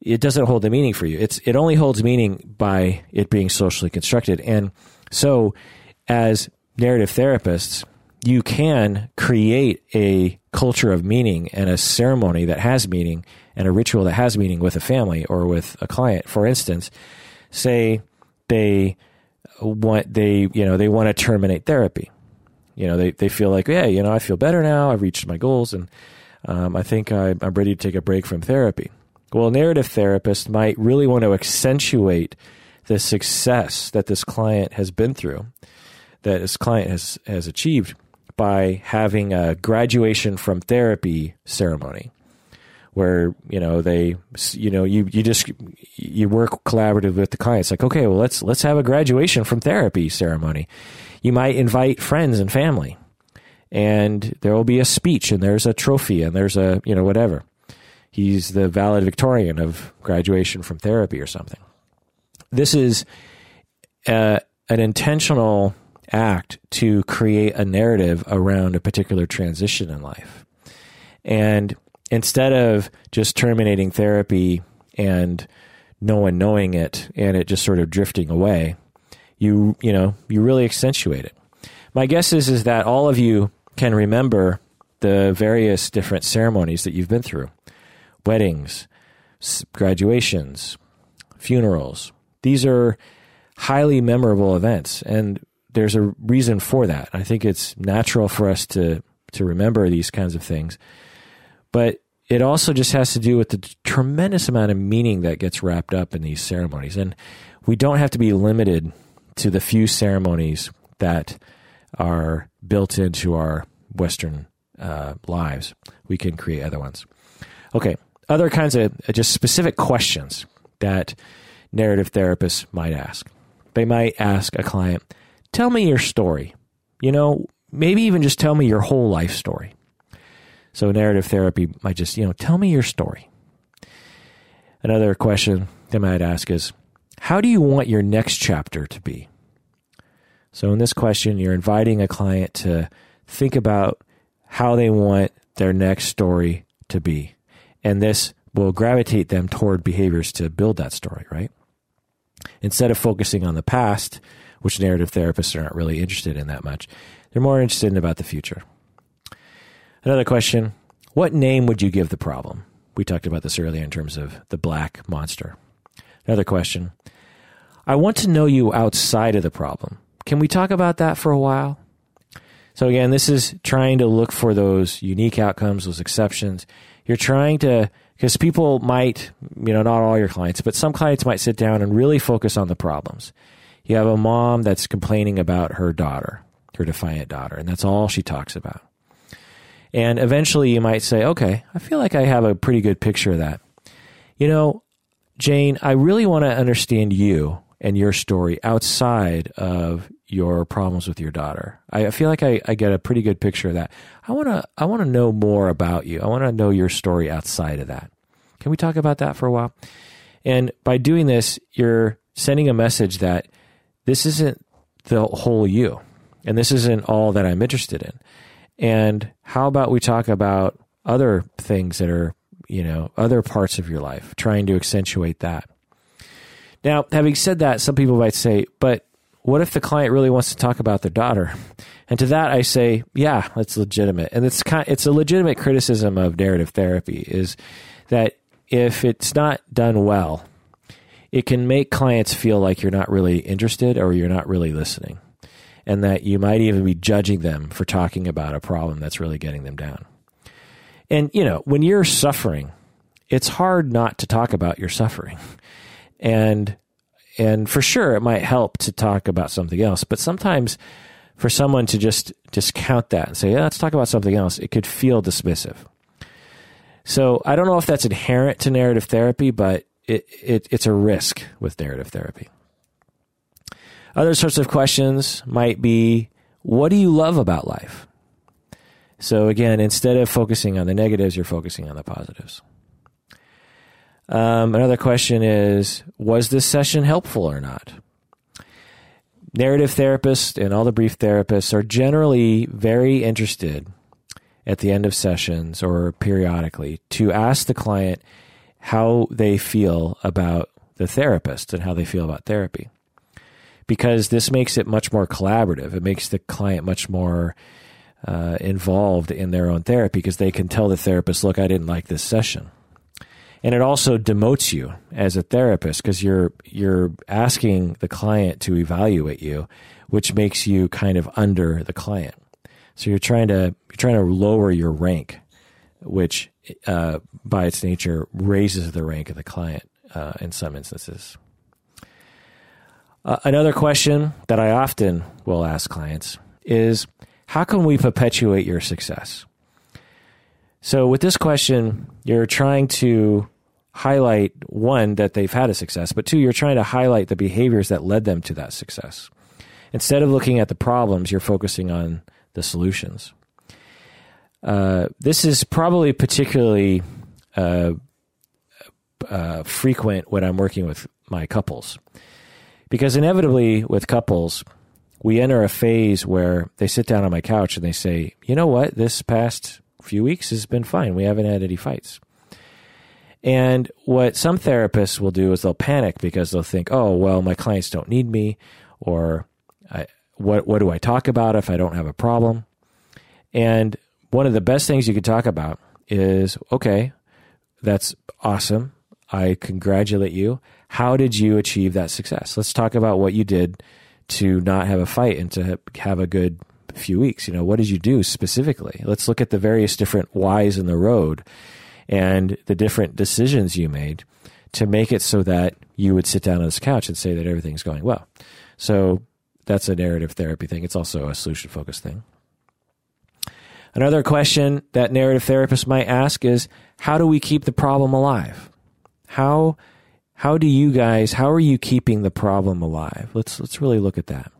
it doesn't hold the meaning for you. It's it only holds meaning by it being socially constructed. And so as narrative therapists, you can create a culture of meaning and a ceremony that has meaning and a ritual that has meaning with a family or with a client. For instance, say they want they you know they want to terminate therapy. You know they they feel like yeah you know I feel better now I've reached my goals and um, I think I, I'm ready to take a break from therapy. Well, a narrative therapist might really want to accentuate the success that this client has been through, that this client has has achieved by having a graduation from therapy ceremony where you know they you know you you just you work collaborative with the clients. Like okay well let's let's have a graduation from therapy ceremony. You might invite friends and family and there will be a speech and there's a trophy and there's a you know whatever. He's the valedictorian of graduation from therapy or something. This is uh, an intentional act to create a narrative around a particular transition in life. And instead of just terminating therapy and no one knowing it and it just sort of drifting away, you you know, you really accentuate it. My guess is is that all of you can remember the various different ceremonies that you've been through. Weddings, graduations, funerals. These are highly memorable events and there's a reason for that. I think it's natural for us to to remember these kinds of things, but it also just has to do with the tremendous amount of meaning that gets wrapped up in these ceremonies, and we don't have to be limited to the few ceremonies that are built into our Western uh, lives. We can create other ones. Okay, other kinds of uh, just specific questions that narrative therapists might ask. They might ask a client, tell me your story. You know, maybe even just tell me your whole life story. So narrative therapy might just, you know, tell me your story. Another question they might ask is, how do you want your next chapter to be? So in this question, you're inviting a client to think about how they want their next story to be. And this will gravitate them toward behaviors to build that story, right? Instead of focusing on the past, which narrative therapists are not really interested in that much. They're more interested in about the future. Another question What name would you give the problem? We talked about this earlier in terms of the black monster. Another question I want to know you outside of the problem. Can we talk about that for a while? So, again, this is trying to look for those unique outcomes, those exceptions. You're trying to, because people might, you know, not all your clients, but some clients might sit down and really focus on the problems. You have a mom that's complaining about her daughter, her defiant daughter, and that's all she talks about. And eventually you might say, okay, I feel like I have a pretty good picture of that. You know, Jane, I really want to understand you and your story outside of your problems with your daughter. I feel like I, I get a pretty good picture of that. I want to I want to know more about you. I want to know your story outside of that. Can we talk about that for a while? And by doing this, you're sending a message that this isn't the whole you, and this isn't all that I'm interested in. And how about we talk about other things that are, you know, other parts of your life, trying to accentuate that. Now, having said that, some people might say, but what if the client really wants to talk about their daughter? And to that, I say, yeah, that's legitimate. And it's kind, it's a legitimate criticism of narrative therapy is that if it's not done well, it can make clients feel like you're not really interested or you're not really listening. And that you might even be judging them for talking about a problem that's really getting them down. And, you know, when you're suffering, it's hard not to talk about your suffering. And, and for sure, it might help to talk about something else. But sometimes for someone to just discount that and say, yeah, let's talk about something else, it could feel dismissive. So I don't know if that's inherent to narrative therapy, but it, it, it's a risk with narrative therapy. Other sorts of questions might be what do you love about life? So again, instead of focusing on the negatives, you're focusing on the positives. Um, another question is Was this session helpful or not? Narrative therapists and all the brief therapists are generally very interested at the end of sessions or periodically to ask the client how they feel about the therapist and how they feel about therapy. Because this makes it much more collaborative. It makes the client much more uh, involved in their own therapy because they can tell the therapist, look, I didn't like this session and it also demotes you as a therapist because you're you're asking the client to evaluate you, which makes you kind of under the client. So you're trying to you're trying to lower your rank, which uh, by its nature raises the rank of the client uh, in some instances. Uh, another question that I often will ask clients is, how can we perpetuate your success? So with this question, you're trying to highlight one that they've had a success, but two, you're trying to highlight the behaviors that led them to that success. Instead of looking at the problems, you're focusing on the solutions. Uh, this is probably particularly uh, uh, frequent when I'm working with my couples. Because inevitably, with couples, we enter a phase where they sit down on my couch and they say, you know what, this past few weeks has been fine. We haven't had any fights. And what some therapists will do is they'll panic because they'll think, oh, well, my clients don't need me, or what, what do I talk about if I don't have a problem? And one of the best things you could talk about is okay, that's awesome. I congratulate you. How did you achieve that success? Let's talk about what you did to not have a fight and to have a good few weeks. You know, what did you do specifically? Let's look at the various different whys in the road and the different decisions you made to make it so that you would sit down on this couch and say that everything's going well. So that's a narrative therapy thing. It's also a solution focused thing. Another question that narrative therapists might ask is how do we keep the problem alive? How how do you guys how are you keeping the problem alive? Let's let's really look at that.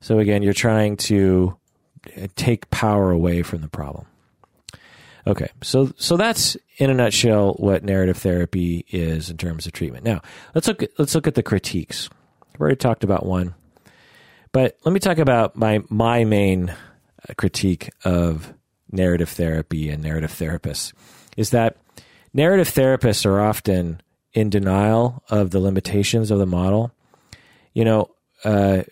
So again, you're trying to take power away from the problem. Okay, so so that's in a nutshell what narrative therapy is in terms of treatment. Now let's look at, let's look at the critiques. We already talked about one, but let me talk about my my main uh, critique of narrative therapy and narrative therapists is that narrative therapists are often in denial of the limitations of the model. You know, uh,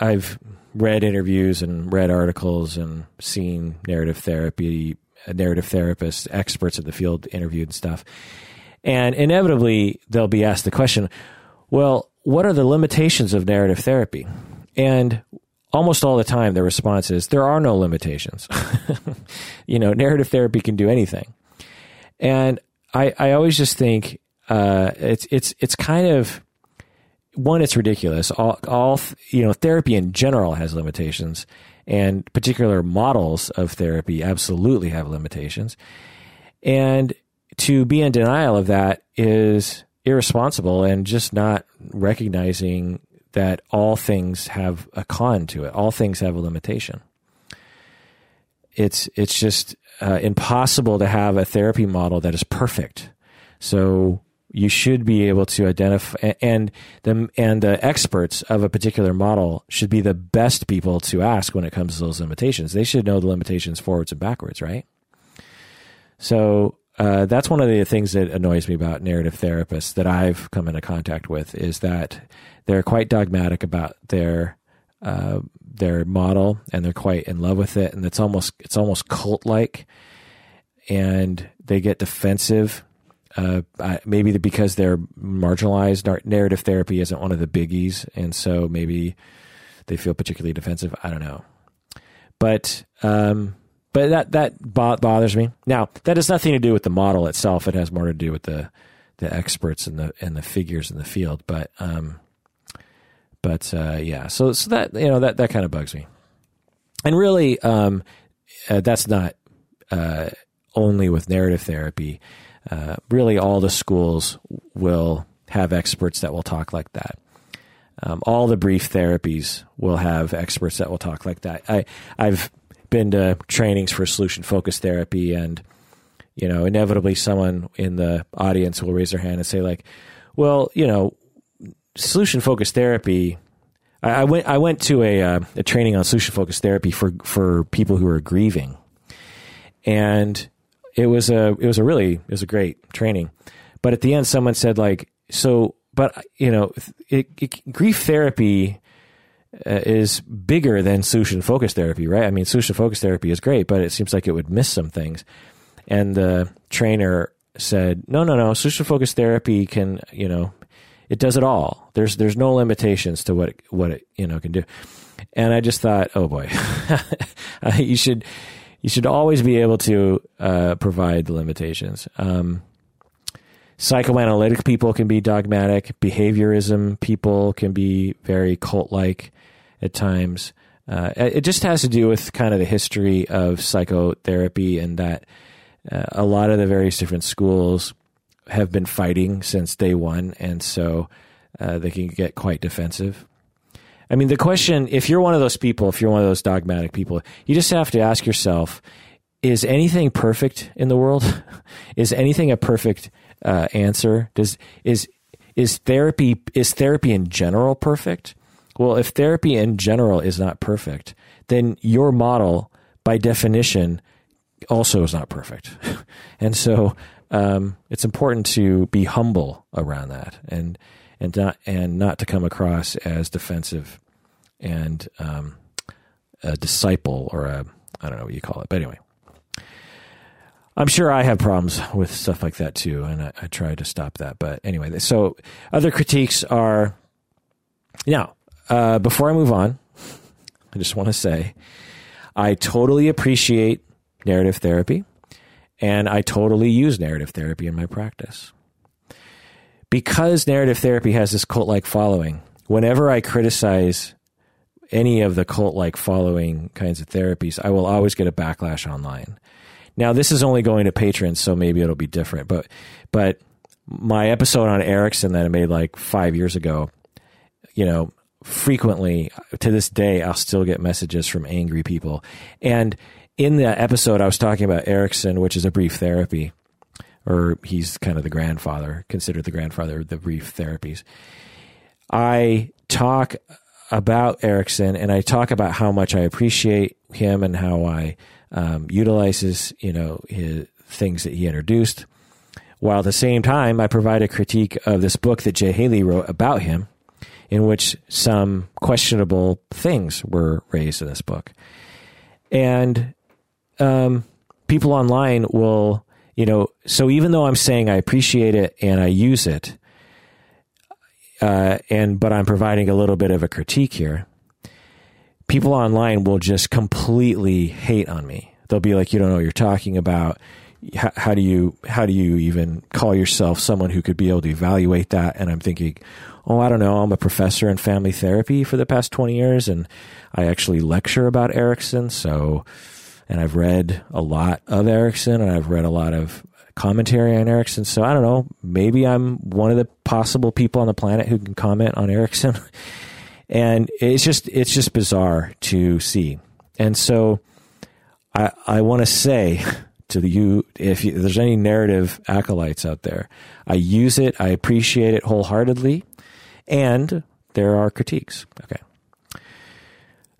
I've read interviews and read articles and seen narrative therapy narrative therapists, experts in the field interviewed and stuff. And inevitably, they'll be asked the question, well, what are the limitations of narrative therapy? And almost all the time, the response is there are no limitations. *laughs* you know, narrative therapy can do anything. And I, I always just think uh, it's it's it's kind of one, it's ridiculous. All, all you know, therapy in general has limitations, and particular models of therapy absolutely have limitations. And to be in denial of that is irresponsible and just not recognizing that all things have a con to it. All things have a limitation. It's it's just uh, impossible to have a therapy model that is perfect. So you should be able to identify and the and the experts of a particular model should be the best people to ask when it comes to those limitations. They should know the limitations forwards and backwards, right? So uh, that's one of the things that annoys me about narrative therapists that I've come into contact with is that they're quite dogmatic about their uh, their model and they're quite in love with it, and it's almost it's almost cult like, and they get defensive uh, maybe because they're marginalized. Narrative therapy isn't one of the biggies, and so maybe they feel particularly defensive. I don't know, but um, but that that bothers me. Now that has nothing to do with the model itself. It has more to do with the the experts and the and the figures in the field. But um, but uh, yeah, so so that you know that that kind of bugs me, and really, um, uh, that's not uh, only with narrative therapy. Uh, really, all the schools will have experts that will talk like that. Um, all the brief therapies will have experts that will talk like that. I I've been to trainings for solution focused therapy, and you know, inevitably someone in the audience will raise their hand and say like, "Well, you know, solution focused therapy." I, I, went I went to a uh, a training on solution focused therapy for for people who are grieving, and it was a it was a really it was a great training. But at the end, someone said like, "So, but you know, it, it, grief therapy." Uh, is bigger than solution focused therapy, right? I mean, solution focused therapy is great, but it seems like it would miss some things. And the trainer said, "No, no, no. Solution focused therapy can, you know, it does it all. There's there's no limitations to what it, what it you know can do." And I just thought, "Oh boy, *laughs* you should you should always be able to uh, provide the limitations." Um, psychoanalytic people can be dogmatic. Behaviorism people can be very cult like at times. Uh, it just has to do with kind of the history of psychotherapy and that uh, a lot of the various different schools have been fighting since day one, and so uh, they can get quite defensive. I mean, the question if you're one of those people, if you're one of those dogmatic people, you just have to ask yourself is anything perfect in the world? *laughs* is anything a perfect uh, answer? Does is is therapy is therapy in general perfect? Well, if therapy in general is not perfect, then your model, by definition, also is not perfect. *laughs* and so um, it's important to be humble around that and and not and not to come across as defensive and um, a disciple or a I don't know what you call it, but anyway. I'm sure I have problems with stuff like that too, and I, I try to stop that. But anyway, so other critiques are now. Uh, before I move on, I just want to say I totally appreciate narrative therapy, and I totally use narrative therapy in my practice. Because narrative therapy has this cult like following, whenever I criticize any of the cult like following kinds of therapies, I will always get a backlash online. Now, this is only going to patrons, so maybe it'll be different, but, but my episode on Erickson that I made like five years ago, you know, frequently to this day, I'll still get messages from angry people. And in the episode, I was talking about Erickson, which is a brief therapy, or he's kind of the grandfather, considered the grandfather of the brief therapies. I talk about Erickson and I talk about how much I appreciate him and how I um, utilize his, you know, his things that he introduced. While at the same time, I provide a critique of this book that Jay Haley wrote about him, in which some questionable things were raised in this book. And um, people online will, you know, so even though I'm saying I appreciate it and I use it, uh, and but I'm providing a little bit of a critique here, people online will just completely hate on me. They'll be like, "You don't know what you're talking about." How, how, do you how do you even call yourself someone who could be able to evaluate that? And I'm thinking, oh, I don't know. I'm a professor in family therapy for the past 20 years, and I actually lecture about Erickson. So and I've read a lot of Erickson, and I've read a lot of commentary on Erickson. So I don't know, maybe I'm one of the possible people on the planet who can comment on Erickson. *laughs* and it's just it's just bizarre to see. And so I I want *laughs* to say to you if, you, if there's any narrative acolytes out there, I use it, I appreciate it wholeheartedly, and there are critiques. Okay.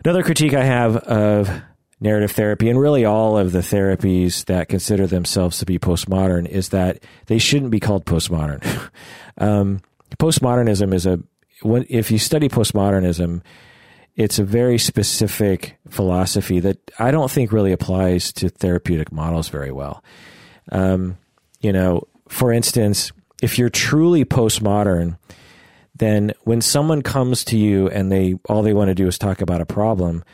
Another critique I have of narrative therapy and really all of the therapies that consider themselves to be postmodern is that they shouldn't be called postmodern. *laughs* um, postmodernism is a when, if you study postmodernism, it's a very specific philosophy that I don't think really applies to therapeutic models very well. Um, you know, for instance, if you're truly postmodern, then when someone comes to you and they all they want to do is talk about a problem,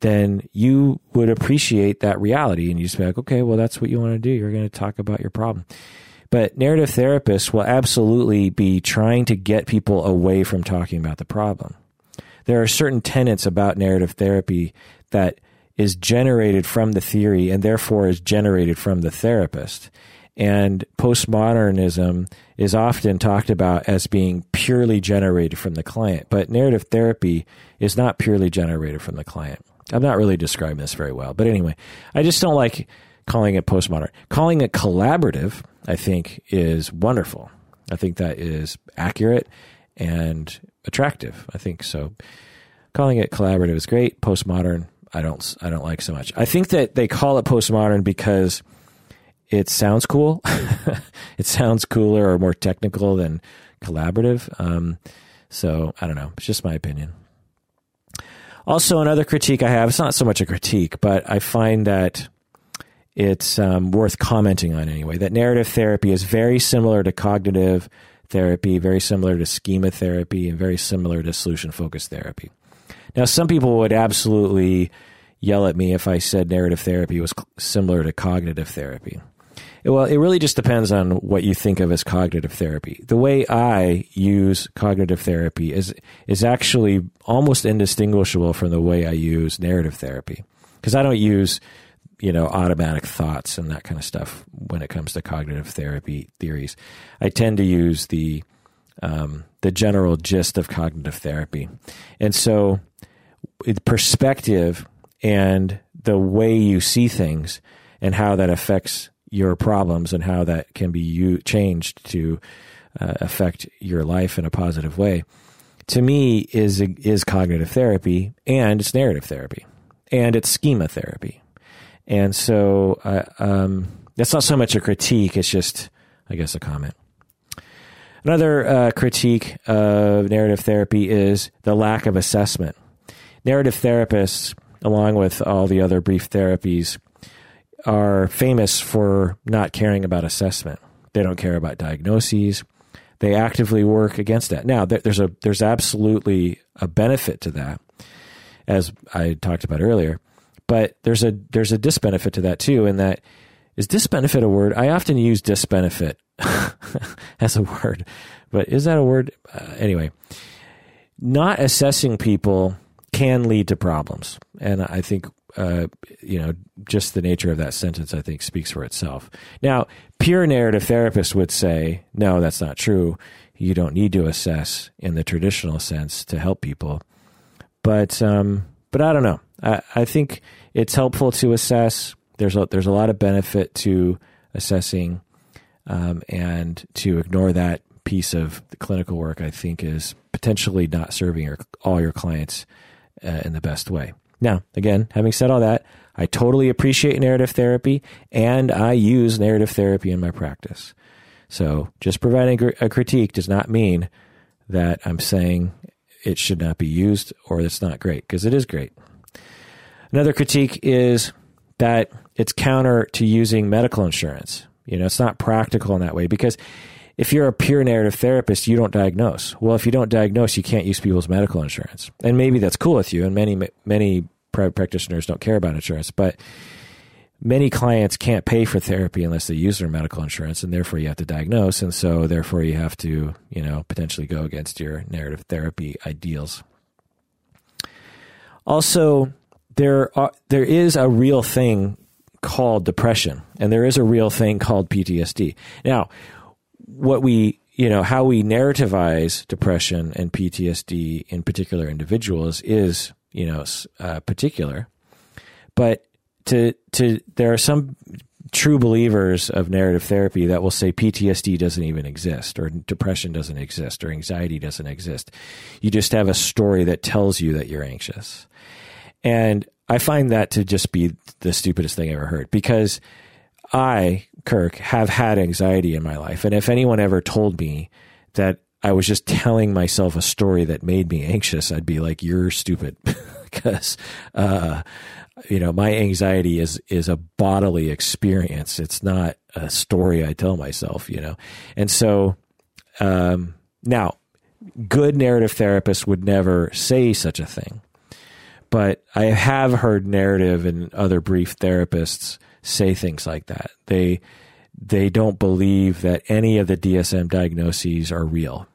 then you would appreciate that reality and you just be like, okay, well, that's what you want to do. You're going to talk about your problem. But narrative therapists will absolutely be trying to get people away from talking about the problem. there are certain tenets about narrative therapy that is generated from the theory and therefore is generated from the therapist. And postmodernism is often talked about as being purely generated from the client, but narrative therapy is not purely generated from the client. I'm not really describing this very well, but anyway, I just don't like calling it postmodern. Calling it collaborative, I think, is wonderful. I think that is accurate and attractive. I think so. Calling it collaborative is great. Postmodern, I don't, I don't like so much. I think that they call it postmodern because it sounds cool. *laughs* it sounds cooler or more technical than collaborative. Um, so I don't know. It's just my opinion. Also, another critique I have, it's not so much a critique, but I find that it's um, worth commenting on anyway. That narrative therapy is very similar to cognitive therapy, very similar to schema therapy, and very similar to solution focused therapy. Now, some people would absolutely yell at me if I said narrative therapy was similar to cognitive therapy. Well, it really just depends on what you think of as cognitive therapy. The way I use cognitive therapy is is actually almost indistinguishable from the way I use narrative therapy because I don't use you know automatic thoughts and that kind of stuff when it comes to cognitive therapy theories. I tend to use the um, the general gist of cognitive therapy, and so perspective and the way you see things and how that affects your problems and how that can be u- changed to uh, affect your life in a positive way to me is is cognitive therapy and it's narrative therapy and it's schema therapy. And so uh, um, that's not so much a critique it's just i guess a comment. Another uh, critique of narrative therapy is the lack of assessment. Narrative therapists along with all the other brief therapies are famous for not caring about assessment. They don't care about diagnoses. They actively work against that. Now, there's a there's absolutely a benefit to that, as I talked about earlier. But there's a there's a disbenefit to that too, in that is disbenefit a word? I often use disbenefit *laughs* as a word, but is that a word? Uh, anyway, not assessing people can lead to problems, and I think uh, you know, just the nature of that sentence, I think, speaks for itself. Now, pure narrative therapists would say, no, that's not true. You don't need to assess in the traditional sense to help people. But, um, but I don't know. I, I think it's helpful to assess. There's a, there's a lot of benefit to assessing, um, and to ignore that piece of clinical work, I think, is potentially not serving your, all your clients uh, in the best way. Now, again, having said all that, I totally appreciate narrative therapy and I use narrative therapy in my practice. So just providing a critique does not mean that I'm saying it should not be used or it's not great, because it is great. Another critique is that it's counter to using medical insurance. You know, it's not practical in that way because if you're a pure narrative therapist, you don't diagnose. Well, if you don't diagnose, you can't use people's medical insurance. And maybe that's cool with you, and many many private practitioners don't care about insurance, but many clients can't pay for therapy unless they use their medical insurance, and therefore you have to diagnose, and so therefore you have to, you know, potentially go against your narrative therapy ideals. Also, there are, there is a real thing called depression, and there is a real thing called PTSD. Now, what we you know how we narrativize depression and PTSD in particular individuals is you know, uh, particular. But to to there are some true believers of narrative therapy that will say PTSD doesn't even exist, or depression doesn't exist, or anxiety doesn't exist. You just have a story that tells you that you're anxious. And I find that to just be the stupidest thing I ever heard because I, Kirk, have had anxiety in my life. And if anyone ever told me that I was just telling myself a story that made me anxious, I'd be like, "You're stupid," *laughs* because uh, you know my anxiety is is a bodily experience. It's not a story I tell myself. You know, and so um, now, good narrative therapists would never say such a thing, but I have heard narrative and other brief therapists say things like that. They they don't believe that any of the DSM diagnoses are real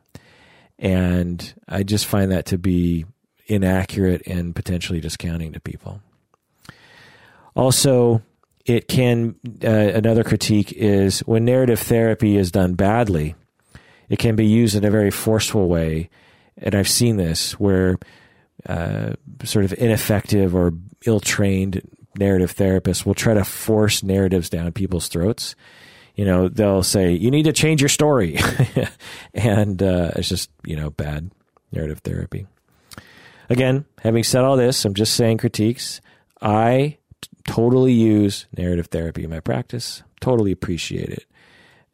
and I just find that to be inaccurate and potentially discounting to people. Also, it can uh, another critique is when narrative therapy is done badly, it can be used in a very forceful way, and I've seen this where uh, sort of ineffective or ill-trained narrative therapists will try to force narratives down people's throats. You know, they'll say, "You need to change your story," *laughs* and uh, it's just you know bad narrative therapy. Again, having said all this, I'm just saying critiques. I t- totally use narrative therapy in my practice. Totally appreciate it.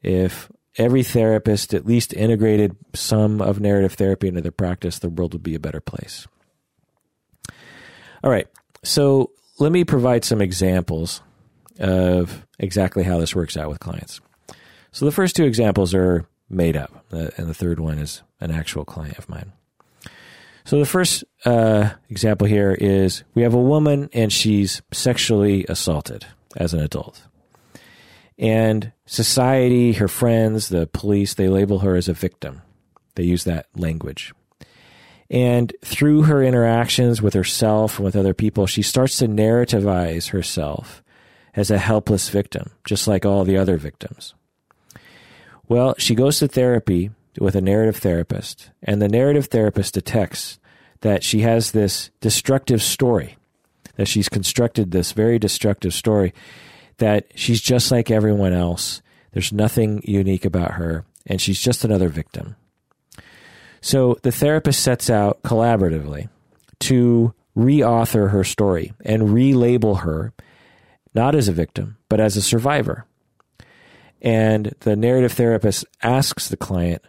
If every therapist at least integrated some of narrative therapy into their practice, the world would be a better place. All right. So let me provide some examples of exactly how this works out with clients. So the first two examples are made up, uh, and the third one is an actual client of mine. So the first uh, example here is we have a woman and she's sexually assaulted as an adult. And society, her friends, the police, they label her as a victim. They use that language. And through her interactions with herself and with other people, she starts to narrativize herself as a helpless victim, just like all the other victims. Well, she goes to therapy with a narrative therapist, and the narrative therapist detects that she has this destructive story, that she's constructed this very destructive story, that she's just like everyone else. There's nothing unique about her, and she's just another victim. So the therapist sets out collaboratively to reauthor her story and relabel her not as a victim, but as a survivor. And the narrative therapist asks the client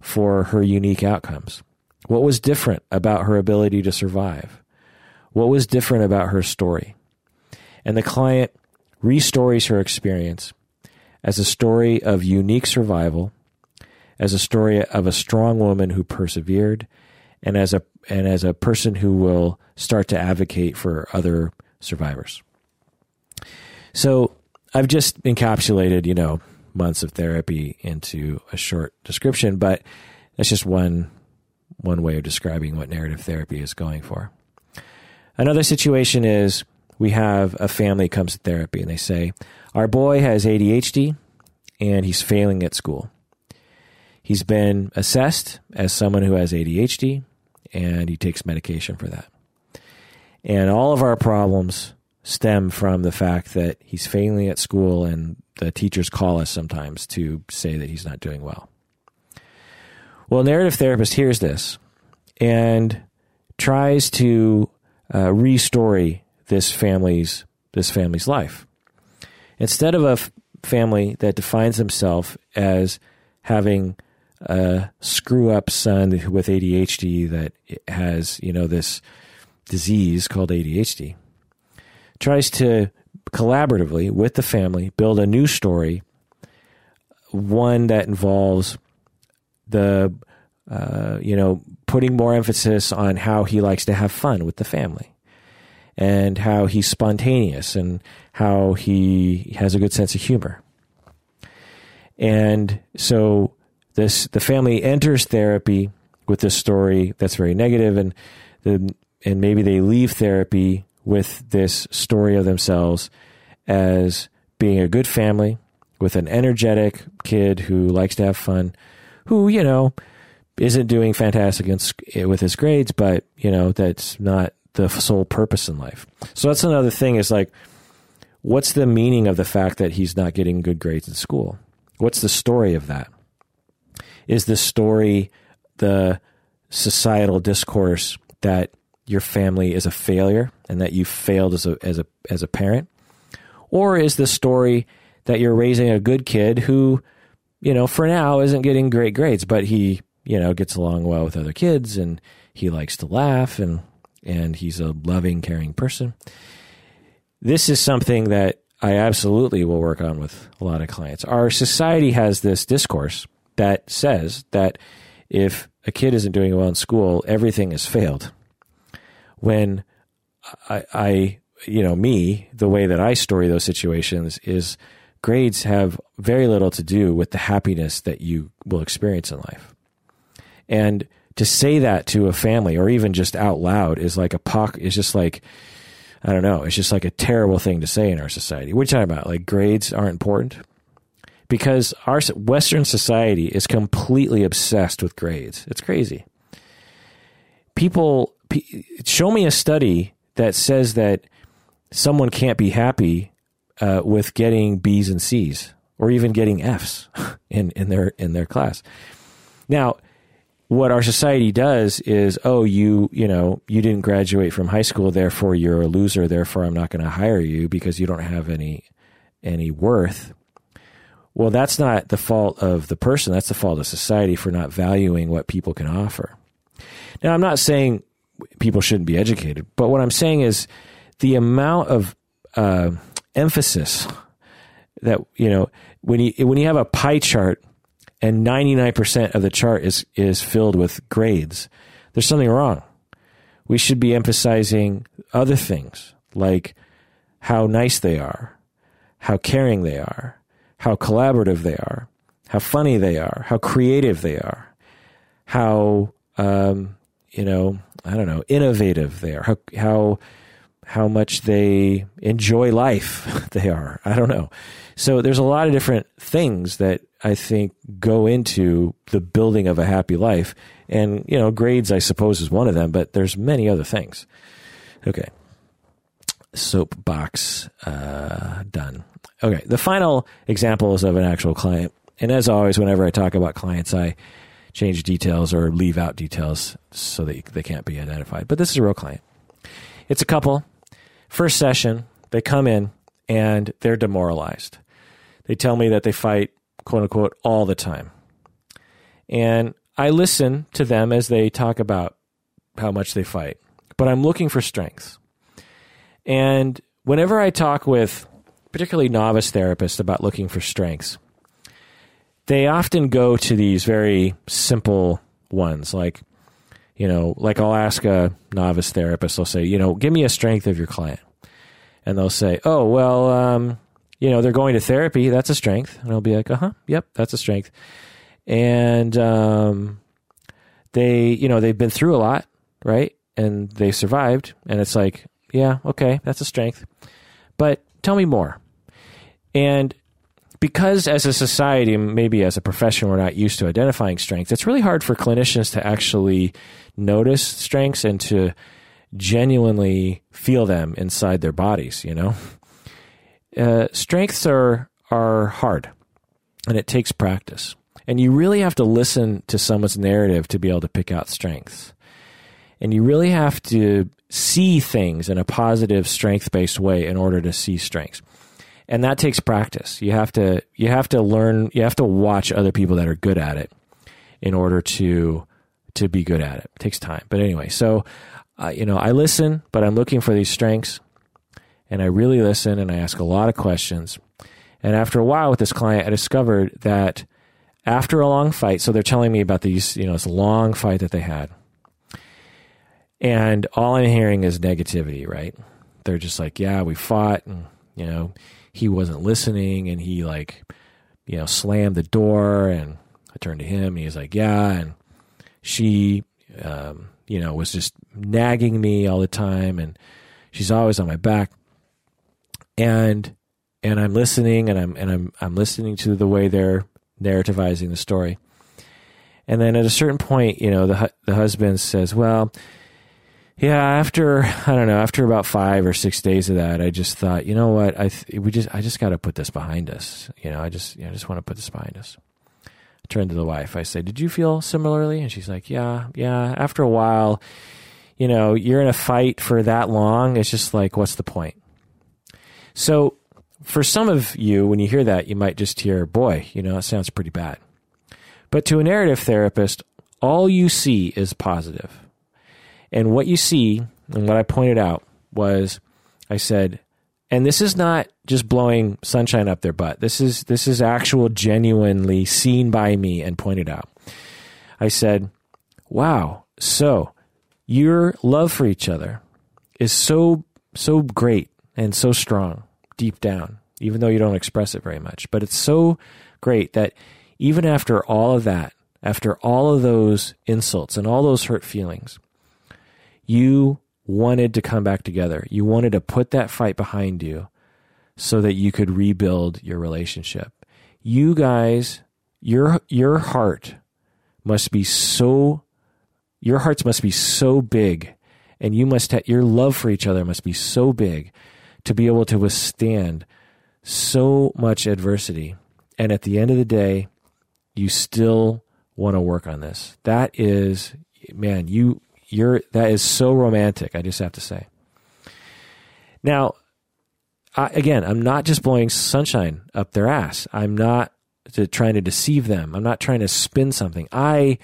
for her unique outcomes. What was different about her ability to survive? What was different about her story? And the client restories her experience as a story of unique survival, as a story of a strong woman who persevered, and as a and as a person who will start to advocate for other survivors. So I've just encapsulated, you know, months of therapy into a short description, but that's just one one way of describing what narrative therapy is going for. Another situation is we have a family comes to therapy and they say, Our boy has ADHD and he's failing at school. He's been assessed as someone who has ADHD and he takes medication for that. And all of our problems stem from the fact that he's failing at school and the teachers call us sometimes to say that he's not doing well. Well, narrative therapist hears this and tries to uh, restory this family's this family's life. Instead of a f- family that defines themselves as having a screw up son with ADHD that has you know this disease called ADHD, tries to collaboratively with the family build a new story, one that involves the uh, you know putting more emphasis on how he likes to have fun with the family and how he's spontaneous and how he has a good sense of humor. And so this the family enters therapy with this story that's very negative and the and maybe they leave therapy with this story of themselves as being a good family with an energetic kid who likes to have fun who, you know, isn't doing fantastic in, with his grades, but, you know, that's not the sole purpose in life. So that's another thing is like, what's the meaning of the fact that he's not getting good grades in school? What's the story of that? Is the story the societal discourse that your family is a failure and that you failed as a as a as a parent? Or is the story that you're raising a good kid who you know, for now isn't getting great grades, but he, you know, gets along well with other kids and he likes to laugh and and he's a loving, caring person. This is something that I absolutely will work on with a lot of clients. Our society has this discourse that says that if a kid isn't doing well in school, everything has failed. When I, I you know, me, the way that I story those situations is grades have very little to do with the happiness that you will experience in life. And to say that to a family or even just out loud is like a pock is just like I don't know, it's just like a terrible thing to say in our society. What are you talking about? Like grades aren't important? Because our Western society is completely obsessed with grades. It's crazy. People, show me a study that says that someone can't be happy uh, with getting B's and C's or even getting F's *laughs* in, in their in their class. Now, what our society does is, oh, you you know you didn't graduate from high school, therefore you're a loser. Therefore, I'm not going to hire you because you don't have any any worth. Well, that's not the fault of the person. That's the fault of society for not valuing what people can offer. Now, I'm not saying people shouldn't be educated, but what I'm saying is the amount of uh, emphasis that you know when you when you have a pie chart and 99% of the chart is is filled with grades, there's something wrong. We should be emphasizing other things like how nice they are, how caring they are, how collaborative they are, how funny they are, how creative they are, how um, you know I don't know innovative they are, how how how much they enjoy life *laughs* they are. I don't know. So there's a lot of different things that I think go into the building of a happy life. And, you know, grades, I suppose, is one of them, but there's many other things. Okay. Soapbox uh, done. Okay. The final example is of an actual client. And as always, whenever I talk about clients, I change details or leave out details so that they can't be identified. But this is a real client. It's a couple. First session, they come in and they're demoralized. They tell me that they fight, quote unquote, all the time. And I listen to them as they talk about how much they fight, but I'm looking for strengths. And whenever I talk with particularly novice therapists about looking for strengths, they often go to these very simple ones like you know like i'll ask a novice therapist i'll say you know give me a strength of your client and they'll say oh well um, you know, they're going to therapy. That's a strength. And I'll be like, uh huh, yep, that's a strength. And um, they, you know, they've been through a lot, right? And they survived. And it's like, yeah, okay, that's a strength. But tell me more. And because as a society, maybe as a profession, we're not used to identifying strengths, it's really hard for clinicians to actually notice strengths and to genuinely feel them inside their bodies, you know? uh, strengths are are hard, and it takes practice. And you really have to listen to someone's narrative to be able to pick out strengths. And you really have to see things in a positive, strength based way in order to see strengths. And that takes practice. You have to you have to learn. You have to watch other people that are good at it in order to to be good at it. It takes time. But anyway, so uh, you know, I listen, but I'm looking for these strengths and I really listen and I ask a lot of questions. And after a while with this client, I discovered that after a long fight, so they're telling me about these, you know, this long fight that they had. And all I'm hearing is negativity, right? They're just like, yeah, we fought and, you know, he wasn't listening and he like, you know, slammed the door and I turned to him and he was like, yeah. And she, um, you know, was just nagging me all the time and she's always on my back and and I'm listening and I'm and I'm I'm listening to the way they're narrativizing the story. And then at a certain point, you know, the the husband says, "Well, yeah, after *laughs* I don't know, after about 5 or 6 days of that, I just thought, you know what? I th- we just I just got to put this behind us. You know, I just you know, I just want to put this behind us." I turned to the wife. I said, "Did you feel similarly?" And she's like, "Yeah, yeah, after a while, you know, you're in a fight for that long, it's just like what's the point?" So for some of you, when you hear that, you might just hear, boy, you know, it sounds pretty bad. But to a narrative therapist, all you see is positive. And what you see, and what I pointed out was I said, and this is not just blowing sunshine up their butt. This is this is actual genuinely seen by me and pointed out. I said, "Wow, so your love for each other is so so great and so strong deep down, even though you don't express it very much. But it's so great that even after all of that, after all of those insults and all those hurt feelings, you wanted to come back together. You wanted to put that fight behind you so that you could rebuild your relationship. You guys, your your heart must be so your hearts must be so big and you must have your love for each other must be so big to be able to withstand so much adversity. And at the end of the day, you still want to work on this. That is man, you you're that is so romantic, I just have to say. Now, I, again, I'm not just blowing sunshine up their ass. I'm not to, trying to deceive them. I'm not trying to spin something. I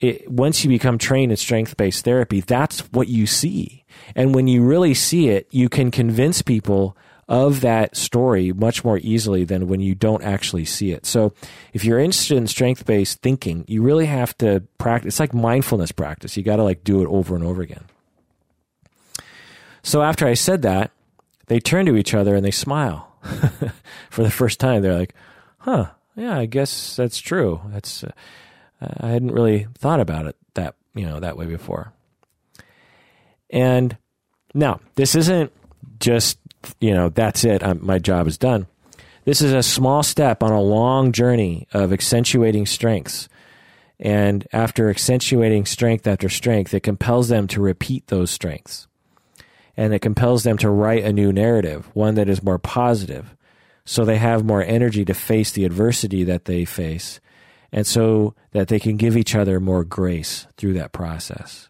it, once you become trained in strength based therapy, that's what you see. And when you really see it, you can convince people of that story much more easily than when you don't actually see it. So, if you're interested in strength based thinking, you really have to practice. It's like mindfulness practice. You got to like do it over and over again. So, after I said that, they turn to each other and they smile *laughs* for the first time. They're like, huh, yeah, I guess that's true. That's, uh, I hadn't really thought about it that, you know, that way before. And now, this isn't just, you know, that's it. I'm, my job is done. This is a small step on a long journey of accentuating strengths. And after accentuating strength after strength, it compels them to repeat those strengths and it compels them to write a new narrative, one that is more positive. So they have more energy to face the adversity that they face, and so that they can give each other more grace through that process.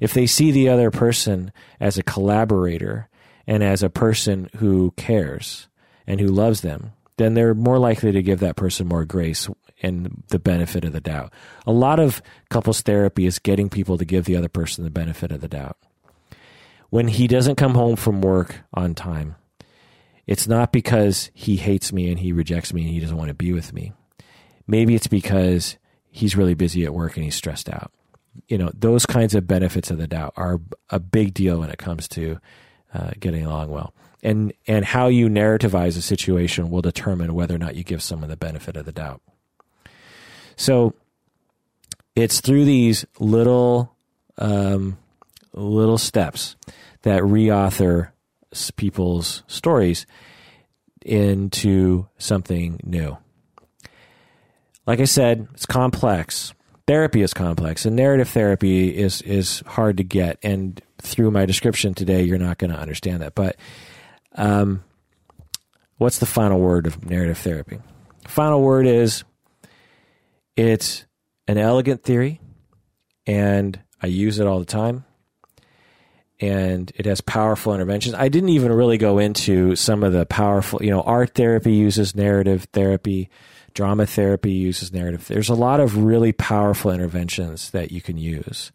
If they see the other person as a collaborator and as a person who cares and who loves them, then they're more likely to give that person more grace and the benefit of the doubt. A lot of couples therapy is getting people to give the other person the benefit of the doubt when he doesn't come home from work on time, it's not because he hates me and he rejects me and he doesn't want to be with me. Maybe it's because he's really busy at work and he's stressed out. You know, those kinds of benefits of the doubt are a big deal when it comes to uh, getting along well. And, and how you narrativize a situation will determine whether or not you give someone the benefit of the doubt. So it's through these little um, little steps that reauthor people's stories into something new. Like I said, it's complex. Therapy is complex, and narrative therapy is is hard to get. And through my description today, you're not going to understand that. But um, what's the final word of narrative therapy? Final word is it's an elegant theory, and I use it all the time and it has powerful interventions. I didn't even really go into some of the powerful, you know, art therapy uses narrative therapy, drama therapy uses narrative. There's a lot of really powerful interventions that you can use.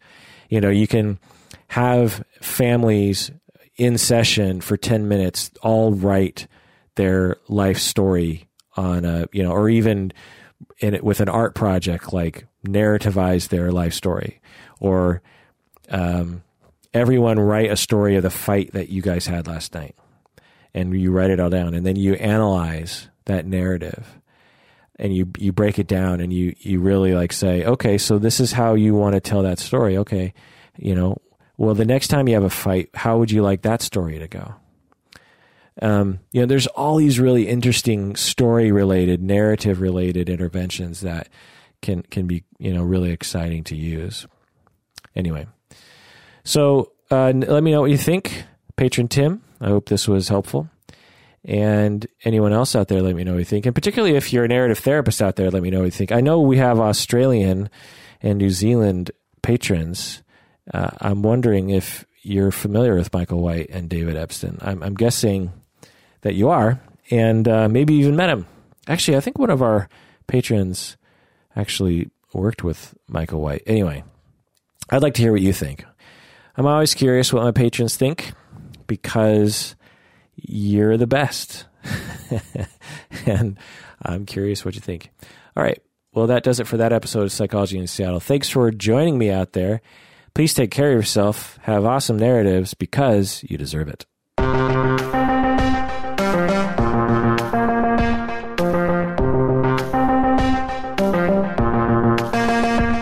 You know, you can have families in session for 10 minutes all write their life story on a, you know, or even it with an art project like narrativize their life story. Or um, everyone write a story of the fight that you guys had last night. And you write it all down. And then you analyze that narrative. And you you break it down and you you really like say okay so this is how you want to tell that story. Okay you know well the next time you have a fight how would you like that story to go um, you know there's all these really interesting story related narrative related interventions that can can be you know really exciting to use anyway so uh, let me know what you think, patron Tim. I hope this was helpful. And anyone else out there, let me know what you think. And particularly if you're a narrative therapist out there, let me know what you think. I know we have Australian and New Zealand patrons. Uh, I'm wondering if you're familiar with Michael White and David Epston. I'm, I'm guessing that you are, and uh, maybe even met him. Actually, I think one of our patrons actually worked with Michael White. Anyway, I'd like to hear what you think. I'm always curious what my patrons think because you're the best. *laughs* and I'm curious what you think. All right. Well, that does it for that episode of Psychology in Seattle. Thanks for joining me out there. Please take care of yourself, have awesome narratives because you deserve it.